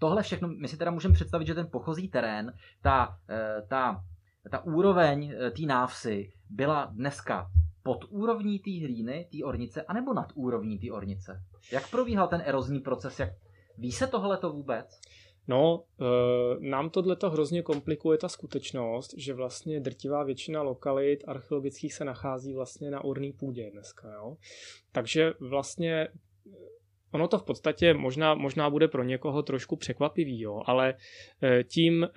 tohle všechno, my si teda můžeme představit, že ten pochozí terén, ta, eh, ta, ta úroveň eh, té návsy byla dneska pod úrovní té hlíny, té ornice, anebo nad úrovní té ornice? Jak probíhal ten erozní proces? Jak... Ví se tohle to vůbec? No, e, nám tohle to hrozně komplikuje ta skutečnost, že vlastně drtivá většina lokalit archeologických se nachází vlastně na orný půdě dneska, jo. Takže vlastně Ono to v podstatě možná, možná bude pro někoho trošku překvapivý, jo, ale eh, tím eh,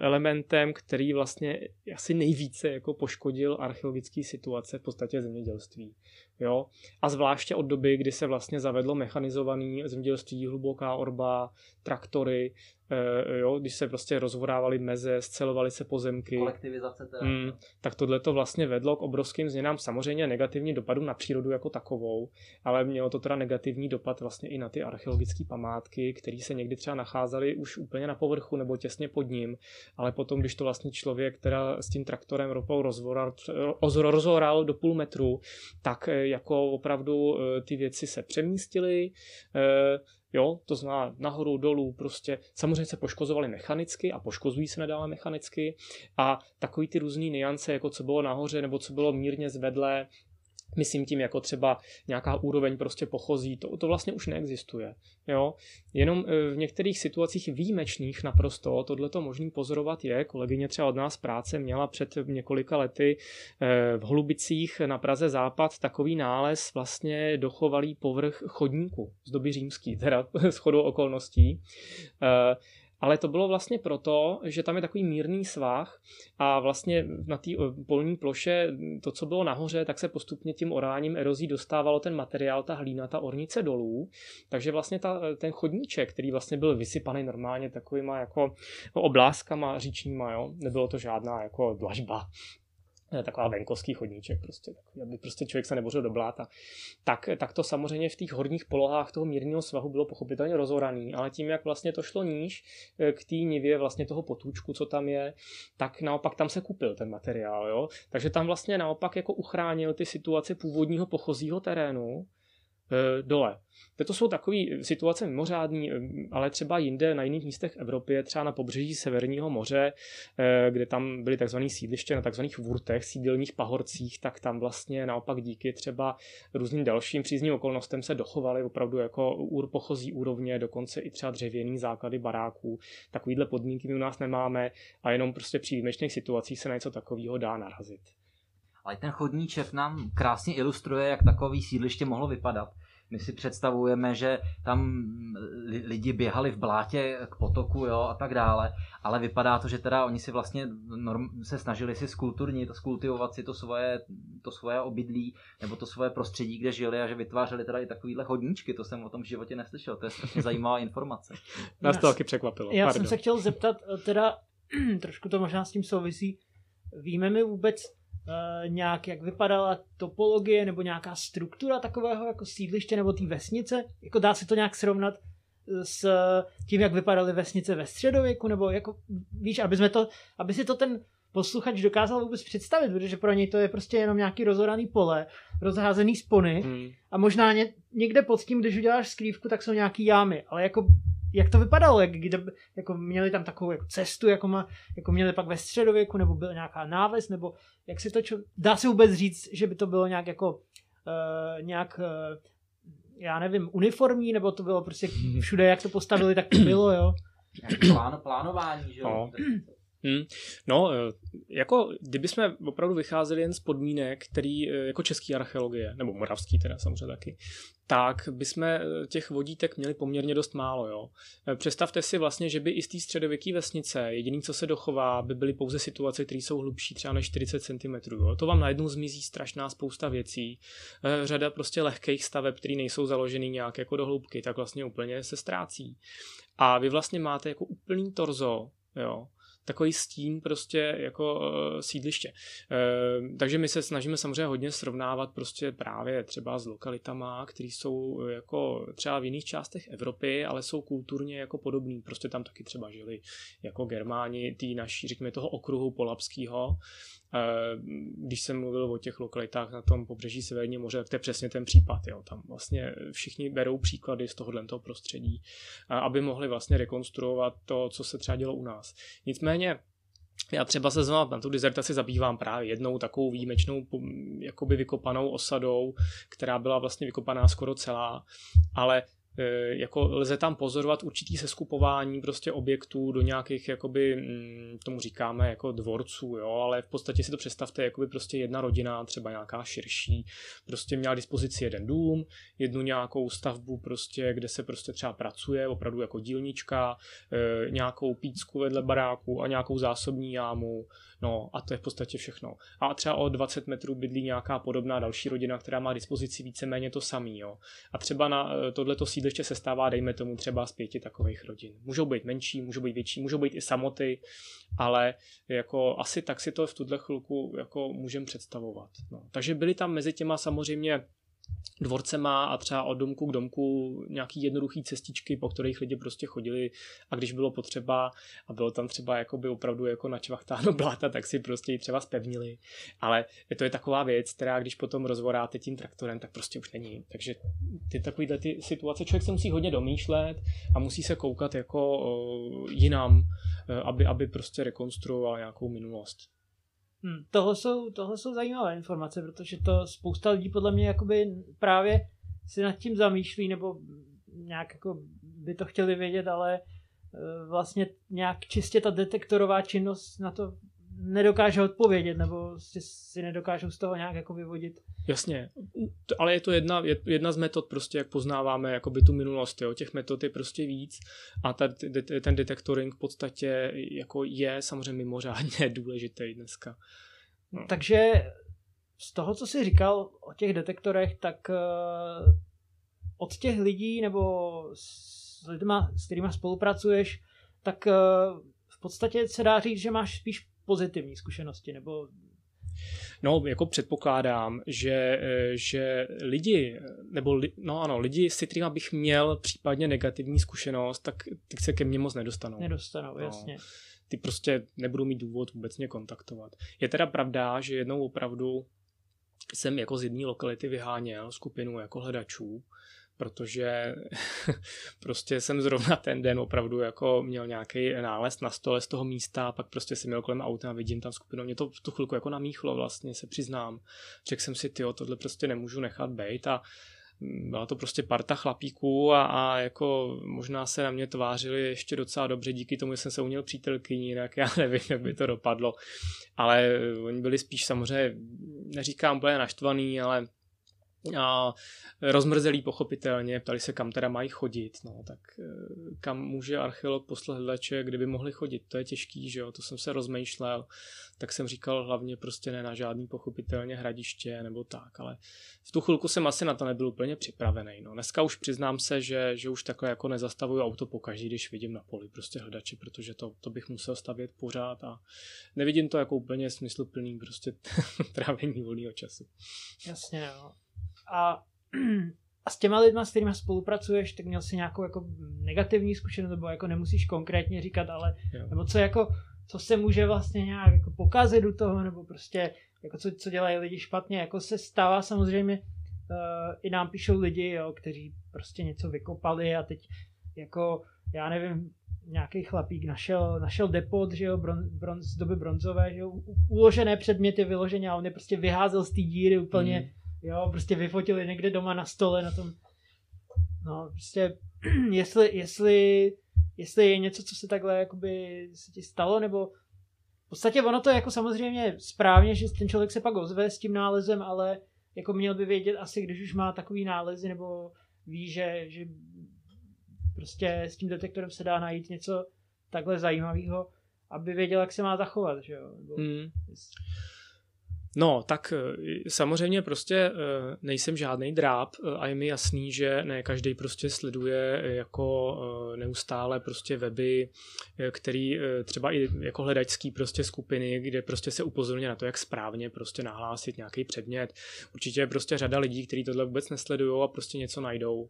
elementem, který vlastně asi nejvíce jako poškodil archeologický situace v podstatě zemědělství. Jo? A zvláště od doby, kdy se vlastně zavedlo mechanizovaný zemědělství, hluboká orba, traktory, e, jo, když se prostě rozvorávaly meze, scelovaly se pozemky. Kolektivizace teda. Mm, tak tohle to vlastně vedlo k obrovským změnám, samozřejmě negativní dopadu na přírodu jako takovou, ale mělo to teda negativní dopad vlastně i na ty archeologické památky, které se někdy třeba nacházely už úplně na povrchu nebo těsně pod ním, ale potom, když to vlastně člověk teda s tím traktorem ropou rozvoral, rozvoral do půl metru, tak e, jako opravdu e, ty věci se přemístily, e, Jo, to znamená nahoru, dolů, prostě samozřejmě se poškozovaly mechanicky a poškozují se nadále mechanicky. A takový ty různé niance, jako co bylo nahoře nebo co bylo mírně zvedlé, Myslím tím jako třeba nějaká úroveň prostě pochozí, to, to vlastně už neexistuje. Jo? Jenom e, v některých situacích výjimečných naprosto tohle to možný pozorovat je. Kolegyně třeba od nás práce měla před několika lety e, v Holubicích na Praze Západ takový nález vlastně dochovalý povrch chodníku z doby římský, teda s chodou okolností. Ale to bylo vlastně proto, že tam je takový mírný svah a vlastně na té eh, polní ploše to, co bylo nahoře, tak se postupně tím oráním erozí dostávalo ten materiál, ta hlína, ta ornice dolů. Takže vlastně ta, eh, ten chodníček, který vlastně byl vysypaný normálně takovýma jako obláskama říčníma, jo? nebylo to žádná jako dlažba, taková venkovský chodníček, prostě, takový, aby prostě člověk se nebořil do bláta. Tak, tak to samozřejmě v těch horních polohách toho mírného svahu bylo pochopitelně rozoraný, ale tím, jak vlastně to šlo níž eh, k té nivě vlastně toho potůčku, co tam je, tak naopak tam se kupil ten materiál, jo? takže tam vlastně naopak jako uchránil ty situace původního pochozího terénu, dole. To jsou takové situace mimořádné, e, ale třeba jinde na jiných místech v Evropě, třeba na pobřeží Severního moře, kde tam byly takzvané sídliště na takzvaných vurtech, sídelních pahorcích, tak tam vlastně naopak díky třeba různým dalším přízným okolnostem se dochovaly opravdu jako úr pochozí úrovně, dokonce i třeba dřevěný základy baráků. Takovýhle podmínky my u nás nemáme a jenom prostě při výjimečných situacích se na něco takového dá narazit. Ale ten chodníček nám krásně ilustruje, jak takový sídliště mohlo vypadat. My si představujeme, že tam lidi běhali v blátě k potoku jo, a tak dále, ale vypadá to, že teda oni si vlastně norm, se snažili si skulturnit, skultivovat si to svoje, to svoje obydlí nebo to svoje prostředí, kde žili a že vytvářeli teda i takovýhle chodníčky, to jsem o tom v životě neslyšel, to je strašně zajímavá informace. Nás to taky překvapilo. Já Pardon. jsem se chtěl zeptat, teda trošku to možná s tím souvisí, víme mi vůbec, uh, nějak, jak vypadala topologie nebo nějaká struktura takového jako sídliště nebo té vesnice? Jako dá se to nějak srovnat eh, s tím, jak vypadaly vesnice ve středověku, nebo jako, víš, aby, jsme to, aby si to ten posluchač dokázal vůbec představit, protože pro něj to je prostě jenom nějaký rozoraný pole, rozházený spony hmm. a možná ně, někde pod tím, když uděláš skrývku, tak jsou nějaký jámy, ale jako jak to vypadalo, jak, kde, jako měli tam takovou jako cestu, jako, ma, jako měli pak ve středověku, nebo byla nějaká náves, nebo jak si to, čo, dá se vůbec říct, že by to bylo nějak jako, uh, nějak, uh, já nevím, uniformní, nebo to bylo prostě všude, jak to postavili, tak to bylo, jo. Plán, plánování, že jo? No. Hmm. No, eh, jako kdybychom opravdu vycházeli jen z podmínek, který eh, jako český archeologie, nebo moravský teda samozřejmě taky, tak bychom eh, těch vodítek měli poměrně dost málo. Jo. Představte si vlastně, že by i z té středověké vesnice jediný, co se dochová, by byly pouze situace, které jsou hlubší třeba než 40 cm. Jo. To vám najednou zmizí strašná spousta věcí. Řada prostě lehkých staveb, které nejsou založený nějak jako do hloubky, tak vlastně úplně se ztrácí. A vy vlastně máte jako úplný torzo, jo, takový stín prostě jako uh, sídliště. Uh, takže my se snažíme samozřejmě hodně srovnávat prostě právě třeba s lokalitama, které jsou eh, jako třeba v jiných částech Evropy, ale jsou kulturně jako podobný. Prostě tam taky třeba žili jako Germáni, tý naší, řekněme, toho okruhu polapského. Eh, když jsem mluvil o těch lokalitách na tom pobřeží Severního moře, tak to je přesně ten případ. Jo. Tam vlastně všichni berou příklady z tohohle toho prostředí, aby mohli vlastně rekonstruovat to, co se třeba dělo u nás. Nicméně já třeba se znamená, na tu dizertaci zabývám právě jednou takovou výjimečnou jakoby vykopanou osadou, která byla vlastně vykopaná skoro celá, ale jako lze tam pozorovat určitý seskupování prostě objektů do nějakých, jakoby, mm, tomu říkáme jako dvorců, jo, ale v podstatě si to představte, jakoby prostě jedna rodina, třeba nějaká širší, prostě měla dispozici jeden dům, jednu nějakou stavbu prostě, kde se prostě třeba pracuje, opravdu jako dílnička, e, nějakou pícku vedle baráku a nějakou zásobní jámu, No a to je v podstatě všechno. A třeba o 20 metrů bydlí nějaká podobná další rodina, která má dispozici víceméně to samý. Jo. A třeba na eh, tohleto sídliště se stává, dejme tomu, třeba z pěti takových rodin. Můžou být menší, můžou být větší, můžou být i samoty, ale jako asi tak si to v tuhle chvilku jako můžeme představovat. No. Takže byly tam mezi těma samozřejmě dvorcema a třeba od domku k domku nějaký jednoduchý cestičky, po kterých lidi prostě chodili a když bylo potřeba a bylo tam třeba jakoby opravdu jako načvachtáno bláta, tak si prostě ji třeba spevnili. Ale to je taková věc, která když potom rozvoráte tím traktorem, tak prostě už není. Takže ty takovýhle ty situace člověk se musí hodně domýšlet a musí se koukat jako jinam, e, aby, aby prostě rekonstruoval nějakou minulost. Hmm, tohle, jsou, tohle jsou zajímavé informace, protože to spousta lidí podle mě jakoby právě si nad tím zamýšlí, nebo nějak jako by to chtěli vědět, ale eh, vlastně nějak čistě ta detektorová činnost na to nedokáže odpovědět, nebo si nedokážou z toho nějak jako vyvodit. Jasně, ale je to jedna, jedna z metod prostě, jak poznáváme jakoby tu minulost, jo. těch metod je prostě víc a ta, ten detektoring v podstatě jako je samozřejmě mimořádně důležitý dneska. No. Takže z toho, co jsi říkal o těch detektorech, tak uh, od těch lidí nebo s lidma, s kterými spolupracuješ, tak uh, v podstatě se dá říct, že máš spíš pozitivní zkušenosti, nebo No, jako předpokládám, že, že lidi, nebo li, no ano, lidi, s kterými bych měl případně negativní zkušenost, tak ty se ke mně moc nedostanou. Nedostanou, no. jasně. Ty prostě nebudou mít důvod vůbec mě kontaktovat. Je teda pravda, že jednou opravdu jsem jako z jedné lokality vyháněl skupinu jako hledačů, protože prostě jsem zrovna ten den opravdu jako měl nějaký nález na stole z toho místa, a pak prostě jsem měl kolem auta a vidím tam skupinu. Mě to v tu chvilku jako namíchlo vlastně, se přiznám. Řekl jsem si, ty tohle prostě nemůžu nechat být a byla to prostě parta chlapíků a, a jako možná se na mě tvářili ještě docela dobře, díky tomu jsem se uměl přítelkyní, jinak já nevím, jak by to dopadlo. Ale oni byli spíš samozřejmě, neříkám úplně naštvaný, ale a rozmrzelí pochopitelně, ptali se, kam teda mají chodit, no, tak eh, kam může archeolog poslat hledače, kdyby mohli chodit, to je těžký, že jo, to jsem se rozmýšlel, tak jsem říkal hlavně prostě ne na žádný pochopitelně hradiště nebo tak, ale v tu chvilku jsem asi na to nebyl úplně připravený, no. Dneska už přiznám se, že, že už takhle jako nezastavuju auto pokaždý, když vidím na poli prostě hledače, protože to, to bych musel stavět pořád a nevidím to jako úplně smysluplný prostě trávení volného času. Jasně, no a, a s těma lidma, s kterými spolupracuješ, tak měl si nějakou jako negativní zkušenost, nebo jako nemusíš konkrétně říkat, ale jo. nebo co jako, co se může vlastně nějak jako pokazit do toho, nebo prostě jako co, co dělají lidi špatně, jako se stává samozřejmě, uh, i nám píšou lidi, jo, kteří prostě něco vykopali a teď jako, já nevím, nějaký chlapík našel, našel depot, že jo, bron, bronz, z doby bronzové, že jo, uložené předměty vyloženě a on je prostě vyházel z té díry úplně mm Jo, prostě vyfotili někde doma na stole na tom. No, prostě, jestli, jestli, jestli je něco, co se takhle jakoby se ti stalo, nebo v podstatě ono to je jako samozřejmě správně, že ten člověk se pak ozve s tím nálezem, ale jako měl by vědět asi, když už má takový nálezy, nebo ví, že, že prostě s tím detektorem se dá najít něco takhle zajímavého, aby věděl, jak se má zachovat, že jo. Nebo, hmm. No, tak eh, samozřejmě prostě eh, nejsem žádný dráb eh, a je mi jasný, že ne každý prostě sleduje jako neustále prostě weby, který třeba i jako hledačský prostě skupiny, kde prostě se upozorně na to, jak správně prostě nahlásit nějaký předmět. Určitě je prostě řada lidí, kteří tohle vůbec nesledují a prostě něco najdou,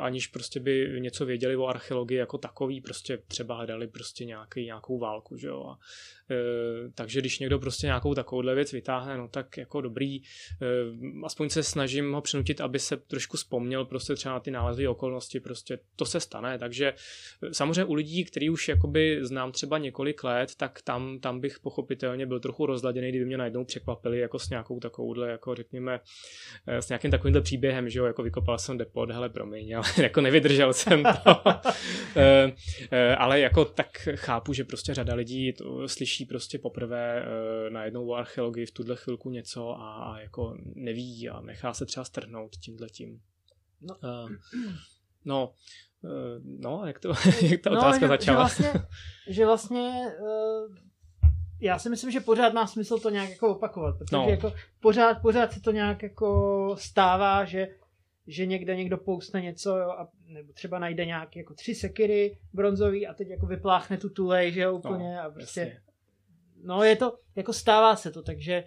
aniž prostě by něco věděli o archeologii jako takový, prostě třeba hledali prostě nějaký, nějakou válku, že jo. A, takže když někdo prostě nějakou takovouhle věc vytáhne, no tak jako dobrý, eh, aspoň se snažím ho přinutit, aby se trošku vzpomněl prostě třeba na ty nálezové okolnosti, prostě to se stane, takže eh, samozřejmě u lidí, který už jakoby znám třeba několik let, tak tam, tam bych pochopitelně byl trochu rozladěný, kdyby mě najednou překvapili jako s nějakou takovouhle, jako řekněme, eh, s nějakým takovýmhle příběhem, že jo, jako vykopal jsem depot, hele promiň, ale jako nevydržel jsem to. ale jako tak chápu, že prostě řada lidí to slyší prostě poprvé najednou o archeologii v tuhle chvilku něco a, a jako neví a nechá se třeba strhnout tímhletím. No, uh, no, uh, no jak, to, jak ta no, otázka že, začala? Že vlastně, že vlastně uh, já si myslím, že pořád má smysl to nějak jako opakovat, protože no. jako pořád, pořád se to nějak jako stává, že že někde někdo poustne něco jo, a nebo třeba najde nějaké jako tři sekiry bronzový a teď jako vypláchne tu tulej, že jo, úplně no, a prostě jasně. no je to, jako stává se to, takže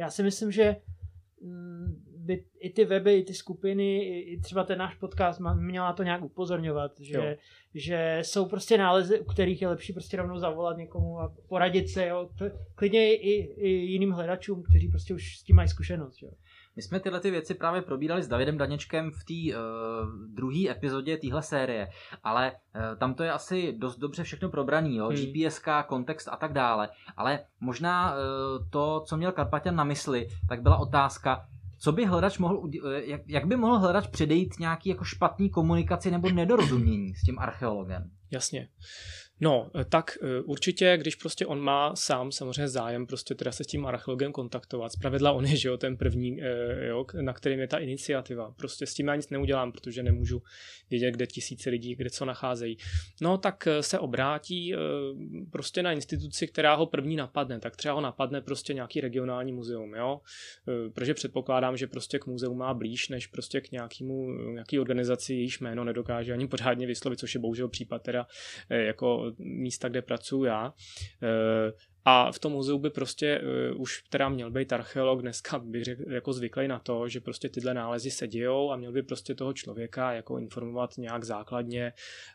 já si myslím, že mm, by i ty weby, i ty skupiny, i třeba ten náš podcast měla to nějak upozorňovat, že, že jsou prostě nálezy, u kterých je lepší prostě rovnou zavolat někomu a poradit se, jo. klidně i, i jiným hledačům, kteří prostě už s tím mají zkušenost. Jo. My jsme tyhle ty věci právě probírali s Davidem Daněčkem v té uh, druhé epizodě téhle série, ale uh, tam to je asi dost dobře všechno probraný, jo? Hmm. GPSK, kontext a tak dále. Ale možná uh, to, co měl Karpaťan na mysli, tak byla otázka, co by hledač mohl, jak, jak by mohl hledač předejít nějaký jako špatný komunikaci nebo nedorozumění s tím archeologem? Jasně. No, eh, tak eh, určitě, když prostě on má sám samozřejmě zájem prostě teda se s tím archeologem kontaktovat, zpravidla on je, že jo, ten první, eh, jo, na kterým je ta iniciativa. Prostě s tím já nic neudělám, protože nemůžu vědět, kde tisíce lidí, kde co nacházejí. No, tak se obrátí prostě na instituci, která ho první napadne, tak třeba ho napadne prostě nějaký regionální muzeum, jo, protože předpokládám, že prostě k muzeu má blíž, než prostě k nějakému, nějaký organizaci, jejíž jméno nedokáže ani pořádně vyslovit, což je bohužel případ teda jako místa, kde pracuji já. Eh, a v tom muzeu by prostě uh, už teda měl být archeolog, dneska bych řekl jako zvyklý na to, že prostě tyhle nálezy se dějou a měl by prostě toho člověka jako informovat nějak základně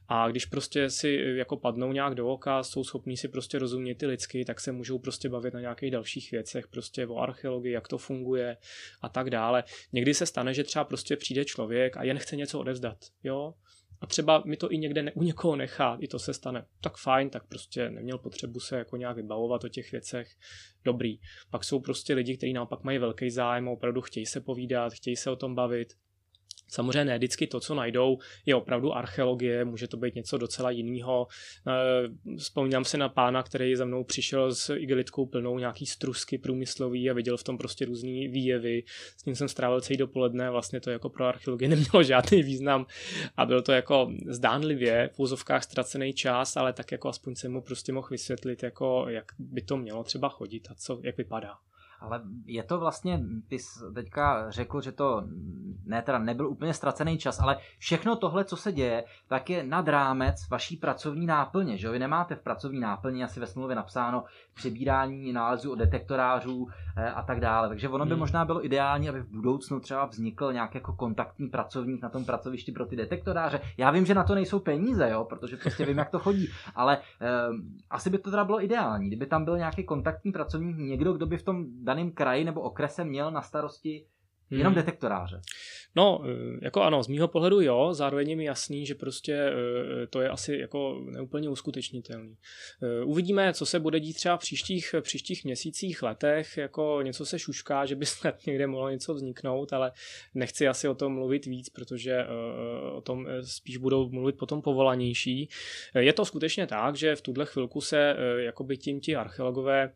a když prostě si jako padnou nějak do oka, jsou schopní si prostě rozumět ty lidsky, tak se můžou prostě bavit na nějakých dalších věcech, prostě o archeologii, jak to funguje a tak dále. Někdy se stane, že třeba prostě přijde člověk a jen chce něco odevzdat, jo, a třeba mi to i někde ne, u někoho nechá, i to se stane, tak fajn, tak prostě neměl potřebu se jako nějak vybavovat o těch věcech, dobrý. Pak jsou prostě lidi, kteří naopak mají velký zájem, opravdu chtějí se povídat, chtějí se o tom bavit, Samozřejmě ne vždycky to, co najdou, je opravdu archeologie, může to být něco docela jiného. Eh, vzpomínám se na pána, který za mnou přišel s igelitkou plnou nějaký strusky průmyslový a viděl v tom prostě různý výjevy. S ním jsem strávil celý dopoledne, vlastně to jako pro archeologii nemělo žádný význam a byl to jako zdánlivě v úzovkách ztracený čas, ale tak jako aspoň jsem mu prostě mohl vysvětlit, jako jak by to mělo třeba chodit a co, jak vypadá. Ale je to vlastně, ty jsi teďka řekl, že to ne, teda nebyl úplně ztracený čas, ale všechno tohle, co se děje, tak je nad rámec vaší pracovní náplně, že Vy nemáte v pracovní náplni asi ve smlouvě napsáno přebírání nálezů od detektorářů eh, a tak dále. Takže ono by hmm. možná bylo ideální, aby v budoucnu třeba vznikl nějaký jako kontaktní pracovník na tom pracovišti pro ty detektoráře. Já vím, že na to nejsou peníze, jo, protože prostě vím, jak to chodí, ale eh, asi by to teda bylo ideální, kdyby tam byl nějaký kontaktní pracovník, někdo, kdo by v tom daném kraji nebo okrese měl na starosti Jenom hmm. detektoráře. No, eh, jako ano, z mýho pohledu jo, zároveň je mi jasný, že prostě eh, to je asi jako neúplně uskutečnitelný. Eh, uvidíme, co se bude dít třeba v příštích, příštích měsících, letech, jako něco se šušká, že by snad někde mohlo něco vzniknout, ale nechci asi o tom mluvit víc, protože o tom spíš budou mluvit potom povolanější. Je to skutečně tak, že v tuhle chvilku se jakoby tím ti archeologové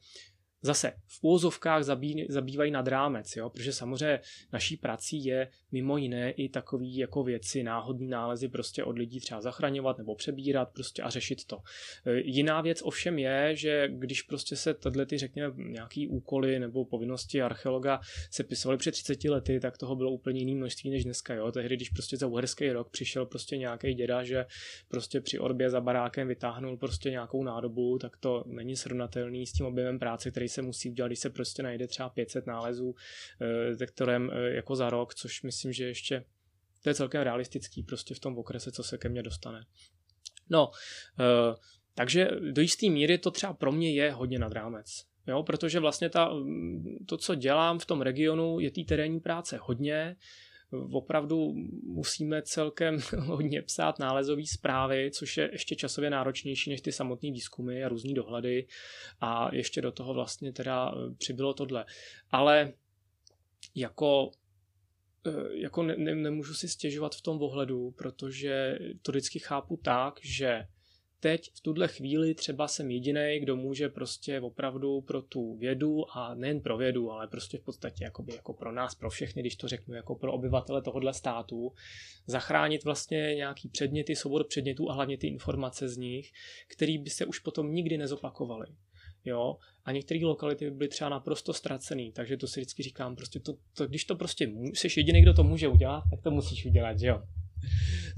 zase v úvozovkách zabí, zabývají nad rámec, jo? protože samozřejmě naší prací je mimo jiné i takový jako věci, náhodní nálezy prostě od lidí třeba zachraňovat nebo přebírat prostě a řešit to. E, jiná věc ovšem je, že když prostě se tato ty řekněme nějaký úkoly nebo povinnosti archeologa se pisovaly před 30 lety, tak toho bylo úplně jiný množství než dneska. Jo? Tehdy, když prostě za uherský rok přišel prostě nějaký děda, že prostě při orbě za barákem vytáhnul prostě nějakou nádobu, tak to není srovnatelný s tím objemem práce, který se musí udělat, když se prostě najde třeba 500 nálezů detektorem eh, jako za rok, což myslím, že ještě to je celkem realistický prostě v tom okrese, co se ke mně dostane. No, eh, takže do jisté míry to třeba pro mě je hodně nad rámec. Jo, protože vlastně ta, to, co dělám v tom regionu, je té terénní práce hodně opravdu musíme celkem hodně psát nálezové zprávy, což je ještě časově náročnější než ty samotné výzkumy a různý dohledy a ještě do toho vlastně teda eh, přibylo tohle. Ale jako eh, jako ne, ne, nemůžu si stěžovat v tom ohledu, protože to vždycky chápu tak, že teď v tuhle chvíli třeba jsem jediný, kdo může prostě opravdu pro tu vědu a nejen pro vědu, ale prostě v podstatě jakoby jako pro nás, pro všechny, když to řeknu, jako pro obyvatele tohohle státu, zachránit vlastně nějaký předměty, soubor předmětů a hlavně ty informace z nich, který by se už potom nikdy nezopakovaly. Jo? A některé lokality by byly třeba naprosto ztracený, takže to si vždycky říkám, prostě to, to, když to prostě jsi jediný, kdo to může udělat, tak to musíš udělat, že jo.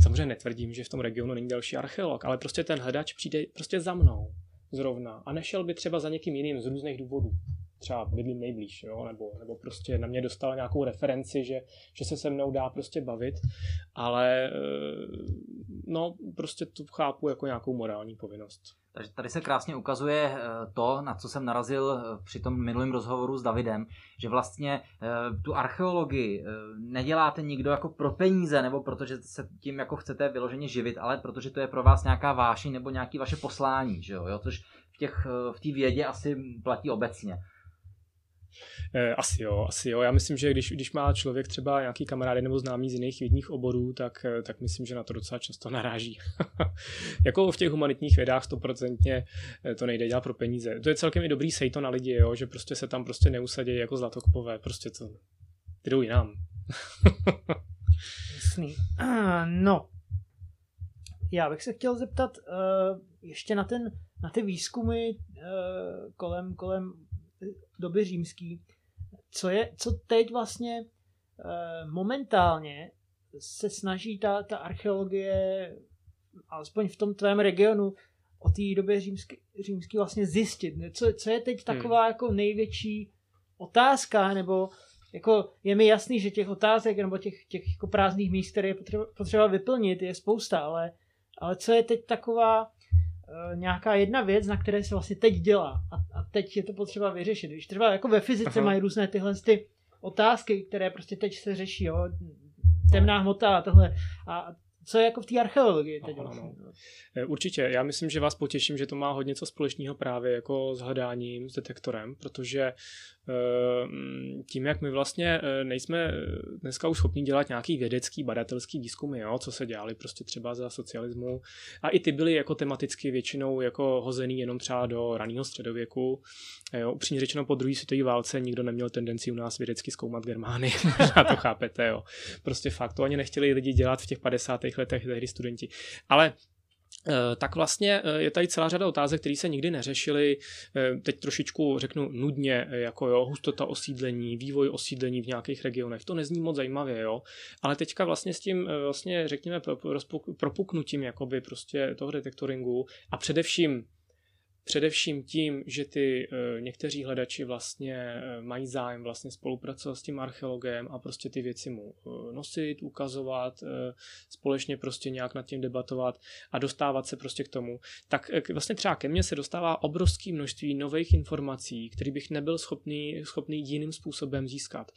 Samozřejmě netvrdím, že v tom regionu není další archeolog, ale prostě ten hledač přijde prostě za mnou zrovna a nešel by třeba za někým jiným z různých důvodů. Třeba bydlím nejblíž, jo? Nebo, nebo prostě na mě dostal nějakou referenci, že, že se se mnou dá prostě bavit, ale eh, no prostě to chápu jako nějakou morální povinnost. Takže tady se krásně ukazuje eh, to, na co jsem narazil eh, při tom minulém rozhovoru s Davidem, že vlastně eh, tu archeologii neděláte nikdo jako pro peníze, nebo protože se tím jako chcete vyloženě živit, ale protože to je pro vás nějaká vášeň nebo nějaké vaše poslání, že jo? což v těch v té vědě asi platí obecně. Eh, asi jo, asi jo. Já myslím, že když, když má člověk třeba nějaký kamarády nebo známý z jiných vědních oborů, tak, eh, tak myslím, že na to docela často naráží. jako v těch humanitních vědách stoprocentně eh, to nejde dělat pro peníze. To je celkem i dobrý sejto na lidi, jo, že prostě se tam prostě neusadí jako zlatokopové, prostě to jdou jinam. Jasný. No, já bych se chtěl zeptat uh, ještě na, ten, na ty výzkumy uh, kolem, kolem doby římský, co, je, co teď vlastně e, momentálně se snaží ta, ta archeologie, alespoň v tom tvém regionu, o té době římský, římský vlastně zjistit. Co, co je teď hmm. taková hmm. jako největší otázka, nebo jako je mi jasný, že těch otázek nebo těch, těch jako prázdných míst, které je potřeba, potřeba vyplnit, je spousta, ale, ale co je teď taková Eh, nějaká jedna věc, na které se vlastně teď dělá a teď je to potřeba vyřešit. Když třeba jako ve fyzice Aha. mají různé tyhle ty otázky, které prostě teď se řeší, jo, temná hmota a tohle a co je jako v té archeologii teď vlastně. No. Určitě, já myslím, že vás potěším, že to má hodně co společného právě jako s hledáním, s detektorem, protože eh, tím, jak my vlastně eh, nejsme dneska už schopni dělat nějaký vědecký, badatelský výzkumy, jo, co se dělali prostě třeba za socialismu a i ty byly jako tematicky většinou jako hozený jenom třeba do raného středověku. Jo, upřímně řečeno po druhé světové válce nikdo neměl tendenci u nás vědecky zkoumat Germány, možná to chápete, jo. Prostě fakt to ani nechtěli lidi dělat v těch 50 letech tehdy studenti. Ale eh, tak vlastně eh, je tady celá řada otázek, které se nikdy neřešily. Eh, teď trošičku řeknu nudně, jako jo, hustota osídlení, vývoj osídlení v nějakých regionech. To nezní moc zajímavě, jo. Ale teďka vlastně s tím, vlastně řekněme, propuknutím jakoby prostě toho detektoringu a především Především tím, že ty e, někteří hledači vlastně e, mají zájem vlastně spolupracovat s tím archeologem a prostě ty věci mu e, nosit, ukazovat, společně prostě nějak nad tím debatovat a dostávat se prostě k tomu, tak vlastně třeba ke mně se dostává obrovské množství nových informací, které bych nebyl schopný, schopný jiným způsobem získat.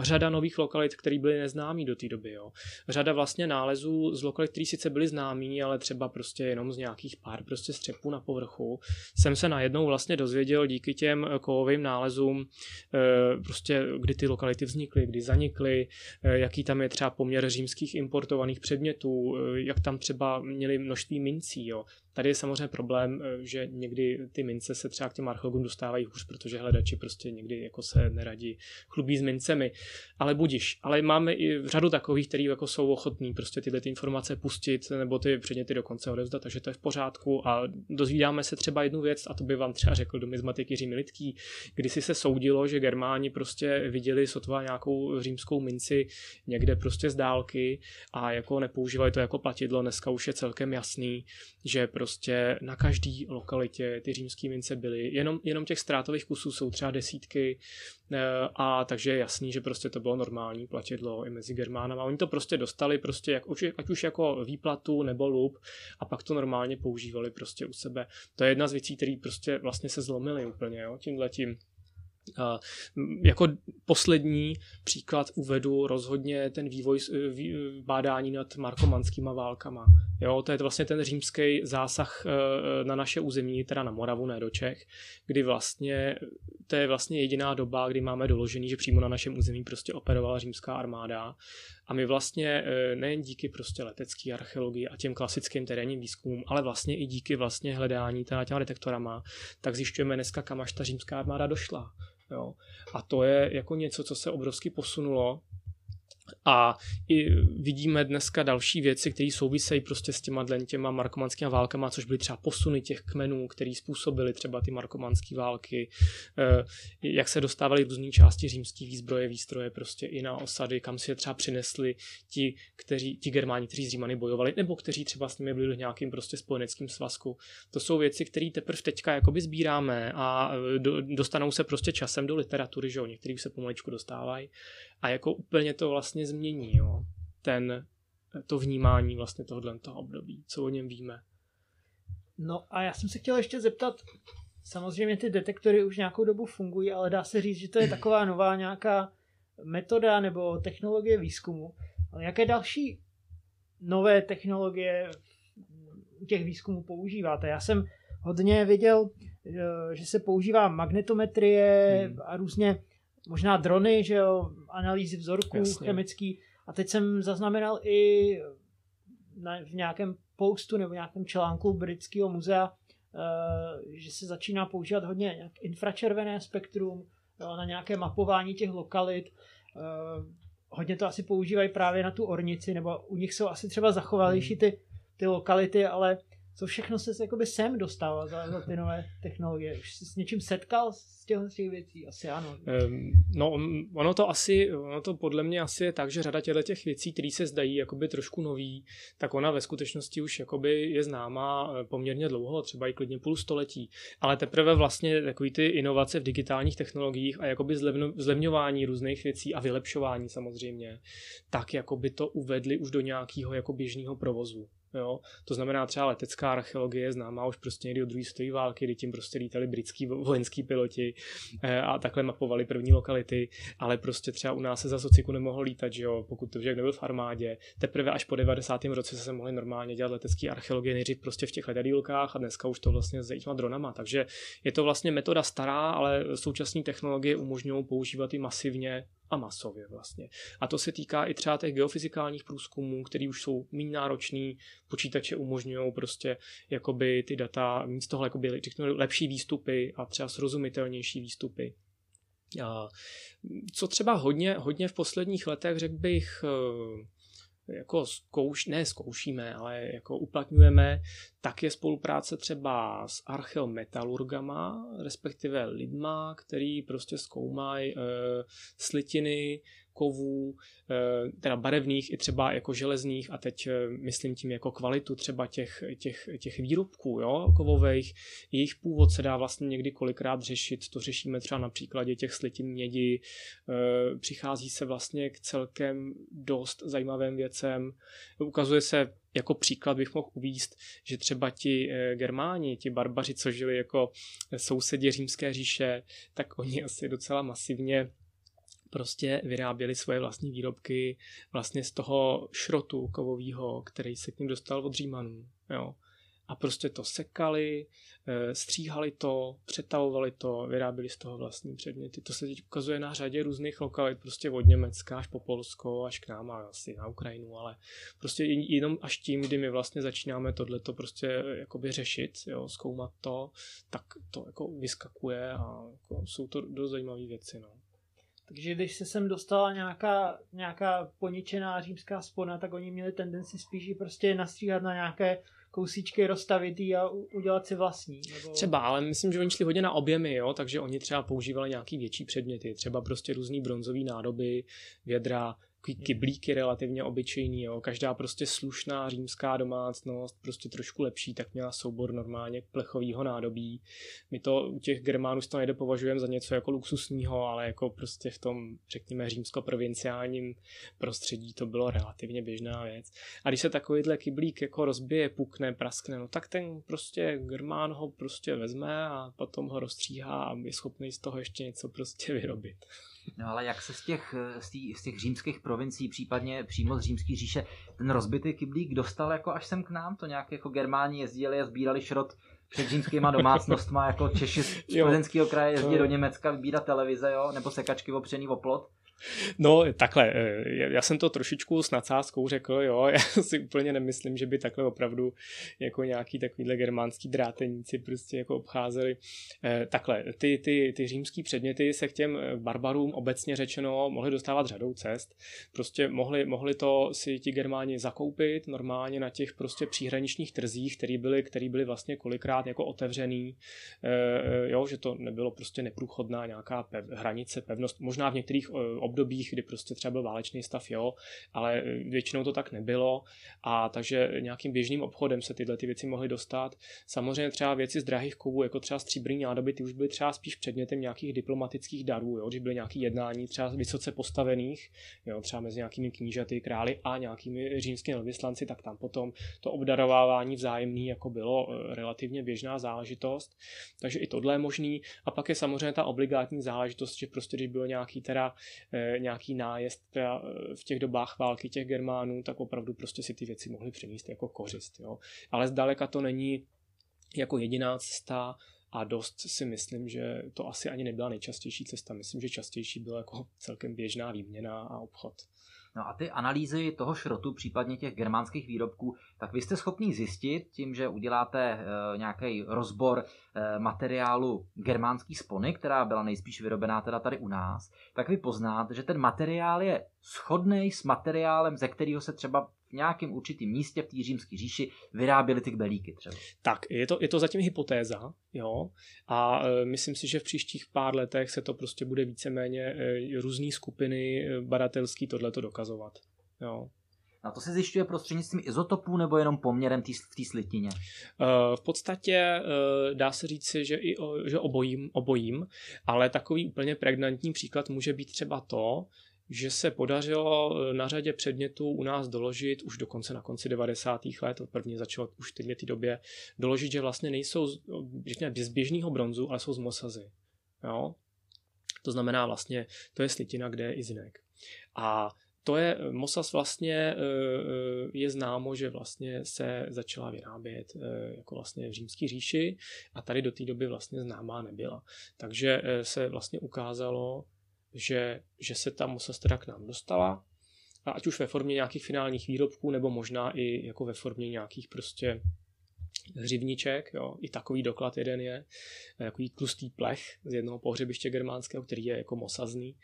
Řada nových lokalit, které byly neznámé do té doby. Jo. Řada vlastně nálezů z lokalit, které sice byly známý, ale třeba prostě jenom z nějakých pár prostě střepů na povrchu, jsem se najednou vlastně dozvěděl díky těm kovovým nálezům, eh, prostě kdy ty lokality vznikly, kdy zanikly, eh, jaký tam je třeba poměr římských importovaných předmětů, eh, jak tam třeba měli množství mincí. Jo. Tady je samozřejmě problém, že někdy ty mince se třeba k těm archeologům dostávají hůř, protože hledači prostě někdy jako se neradí chlubí s mincemi. Ale budiš. Ale máme i řadu takových, kteří jako jsou ochotní prostě tyhle ty informace pustit nebo ty předměty dokonce odevzdat, takže to je v pořádku a dozvídáme se třeba jednu věc, a to by vám třeba řekl domizmatik Jiří Militký, kdy si se soudilo, že Germáni prostě viděli sotva nějakou římskou minci někde prostě z dálky a jako nepoužívali to jako platidlo. Dneska už je celkem jasný, že prostě na každý lokalitě ty římské mince byly. Jenom, jenom těch ztrátových kusů jsou třeba desítky eh, a takže je jasný, že prostě to bylo normální platidlo i mezi Germánama. Oni to prostě dostali prostě jak, ať už jako výplatu nebo lup a pak to normálně používali prostě u sebe. To je jedna z věcí, které prostě vlastně se zlomily úplně jo, tímhletím. Jako poslední příklad uvedu rozhodně ten vývoj vý, bádání nad markomanskýma válkama. Jo, to je vlastně ten římský zásah uh, na naše území, teda na Moravu, ne do Čech, kdy vlastně to je vlastně jediná doba, kdy máme doložený, že přímo na našem území prostě operovala římská armáda a my vlastně uh, nejen díky prostě letecké archeologii a těm klasickým terénním výzkumům, ale vlastně i díky vlastně hledání těma detektorama, tak zjišťujeme dneska, kam až ta římská armáda došla. Jo. A to je jako něco, co se obrovsky posunulo a i vidíme dneska další věci, které souvisejí prostě s těma těma markomanskými válkama, což byly třeba posuny těch kmenů, které způsobily třeba ty markomanské války, eh, jak se dostávaly různé části římské výzbroje, výstroje prostě i na osady, kam si je třeba přinesli ti, kteří, ti germáni, kteří s Římany bojovali, nebo kteří třeba s nimi byli v nějakým prostě spojeneckým svazku. To jsou věci, které teprve teďka jakoby sbíráme a eh, do, dostanou se prostě časem do literatury, že jo, některý se pomaličku dostávají a jako úplně to vlastně změní, jo, ten, to vnímání vlastně tohohle toho období, co o něm víme. No a já jsem se chtěl ještě zeptat, samozřejmě ty detektory už nějakou dobu fungují, ale dá se říct, že to je taková nová nějaká metoda nebo technologie výzkumu. Ale jaké další nové technologie u těch výzkumů používáte? Já jsem hodně viděl, že se používá magnetometrie hmm. a různě možná drony, že jo, analýzy vzorků Jasně. chemický. A teď jsem zaznamenal i na, v nějakém postu nebo nějakém článku britského muzea, uh, že se začíná používat hodně nějak infračervené spektrum jo, na nějaké mapování těch lokalit. Uh, hodně to asi používají právě na tu ornici, nebo u nich jsou asi třeba zachovalější hmm. ty, ty lokality, ale co všechno se jakoby sem dostává za, za ty nové technologie. Už jsi s něčím setkal z těch, z těch věcí? Asi ano. Um, no, ono to asi, ono to podle mě asi je tak, že řada těchto těch věcí, které se zdají jakoby trošku nový, tak ona ve skutečnosti už jakoby je známá eh, poměrně dlouho, třeba i klidně půl století. Ale teprve vlastně takový ty inovace v digitálních technologiích a jakoby zlevno, zlevňování různých věcí a vylepšování samozřejmě, tak jakoby to uvedli už do nějakého jako běžného provozu. Jo? To znamená třeba letecká archeologie známá už prostě někdy od druhé světové války, kdy tím prostě lítali britský vojenský piloti eh, a takhle mapovali první lokality, ale prostě třeba u nás se za sociku nemohlo lítat, že jo, pokud to nebyl v armádě. Teprve až po 90. roce se mohli normálně dělat letecké archeologie nejdřív prostě v těch letadílkách a dneska už to vlastně s těma dronama. Takže je to vlastně metoda stará, ale současné technologie umožňují používat i masivně a masově vlastně. A to se týká i třeba těch geofyzikálních průzkumů, které už jsou méně náročný, počítače umožňují prostě jakoby ty data mít z toho jakoby, lepší výstupy a třeba srozumitelnější výstupy. A co třeba hodně, hodně v posledních letech, řekl bych, eh, jako zkouš, ne zkoušíme, ale jako uplatňujeme, tak je spolupráce třeba s archeometalurgama, respektive lidma, který prostě zkoumají e, slitiny, kovů, eh, teda barevných i třeba jako železných a teď eh, myslím tím jako kvalitu třeba těch, těch, těch výrobků jo, kovových. Jejich původ se dá vlastně někdy kolikrát řešit, to řešíme třeba na příkladě těch slitin mědi. Eh, přichází se vlastně k celkem dost zajímavým věcem. Ukazuje se jako příklad bych mohl uvíst, že třeba ti Germáni, ti barbaři, co žili jako sousedi římské říše, tak oni asi docela masivně prostě vyráběli svoje vlastní výrobky vlastně z toho šrotu kovového, který se k ním dostal od Římanů. Jo. A prostě to sekali, eh, stříhali to, přetavovali to, vyráběli z toho vlastní předměty. To se teď ukazuje na řadě různých lokalit, prostě od Německa až po Polsko, až k nám a asi na Ukrajinu, ale prostě jenom až tím, kdy my vlastně začínáme tohleto prostě eh, jakoby řešit, jo, zkoumat to, tak to jako vyskakuje a jako jsou to dost zajímavé věci. No. Takže když se sem dostala nějaká, nějaká poničená římská spona, tak oni měli tendenci spíš prostě nastříhat na nějaké kousíčky rozstavitý a udělat si vlastní. Nebo... Třeba, ale myslím, že oni šli hodně na objemy, jo, takže oni třeba používali nějaký větší předměty, třeba prostě různý bronzové nádoby, vědra, kyblíky relativně obyčejný, jo. Každá prostě slušná římská domácnost, prostě trošku lepší, tak měla soubor normálně plechového nádobí. My to u těch Germánů to nejde považujeme za něco jako luxusního, ale jako prostě v tom, řekněme, římsko-provinciálním prostředí to bylo relativně běžná věc. A když se takovýhle kyblík jako rozbije, pukne, praskne, no tak ten prostě Germán ho prostě vezme a potom ho rozstříhá a je schopný z toho ještě něco prostě vyrobit. No ale jak se z těch, z, tý, z těch římských provincií, případně přímo z římský říše, ten rozbitý kyblík dostal jako až sem k nám? To nějak jako Germáni jezdili a sbírali šrot před římskýma domácnostma, jako Češi z plzeňského kraje jezdí do Německa vybírat televize, jo, nebo sekačky opřený o plot. No takhle, eh, já jsem to trošičku s nadsázkou řekl, jo, já si úplně nemyslím, že by takhle opravdu jako nějaký takovýhle germánský dráteníci prostě jako obcházeli. Eh, takhle, ty, ty, ty římský předměty se k těm eh, barbarům obecně řečeno mohli dostávat řadou cest. Prostě mohli, mohli to si ti germáni zakoupit normálně na těch prostě příhraničních trzích, které byly, který byly vlastně kolikrát jako otevřený, jo, že to nebylo prostě neprůchodná nějaká pev, hranice, pevnost, možná v některých obdobích, kdy prostě třeba byl válečný stav, jo, ale většinou to tak nebylo a takže nějakým běžným obchodem se tyhle ty věci mohly dostat. Samozřejmě třeba věci z drahých kovů, jako třeba stříbrný nádoby, ty už byly třeba spíš předmětem nějakých diplomatických darů, jo, když byly nějaké jednání třeba vysoce postavených, jo, třeba mezi nějakými knížaty, králi a nějakými římskými vyslanci, tak tam potom to obdarovávání vzájemný jako bylo eh, relativně běžná záležitost. Takže i tohle je možný. A pak je samozřejmě ta obligátní záležitost, že prostě když bylo nějaký teda Eh, nějaký nájezd teda eh, v těch dobách války těch Germánů, tak opravdu prostě si ty věci mohli přenést jako kořist. Jo. Ale zdaleka to není jako jediná cesta a dost si myslím, že to asi ani nebyla nejčastější cesta. Myslím, že častější byla jako celkem běžná výměna a obchod. No a ty analýzy toho šrotu, případně těch germánských výrobků, tak vy jste schopný zjistit tím, že uděláte e, nějaký rozbor e, materiálu germánský spony, která byla nejspíš vyrobená teda tady u nás, tak vy poznáte, že ten materiál je shodný s materiálem, ze kterého se třeba v nějakém určitém místě v té římské říši vyráběly ty kbelíky třeba. Tak, je to, je to zatím hypotéza, jo, a e, myslím si, že v příštích pár letech se to prostě bude víceméně e, různé skupiny e, badatelský tohleto dokazovat, jo. A to se zjišťuje prostřednictvím izotopů nebo jenom poměrem tý, v té slitině? V podstatě dá se říct, že, i, že obojím, obojím, ale takový úplně pregnantní příklad může být třeba to, že se podařilo eh, na řadě předmětů u nás doložit, už dokonce na konci 90. let, to prvně začalo už v té době, doložit, že vlastně nejsou řekněme, z běžného bronzu, ale jsou z mosazy. Jo? To znamená vlastně, to je slitina, kde je i zinek. A to je, Mosas vlastně eh, eh, je známo, že vlastně se začala vyrábět jako vlastně v římské říši a tady do té doby vlastně známá nebyla. Takže se vlastně ukázalo, že, že se ta Mosas teda k nám dostala, a ať už ve formě nějakých finálních výrobků, nebo možná i jako ve formě nějakých prostě hřivniček, jo, i takový doklad jeden je, takový tlustý plech z jednoho pohřebiště germánského, který je jako mosazný.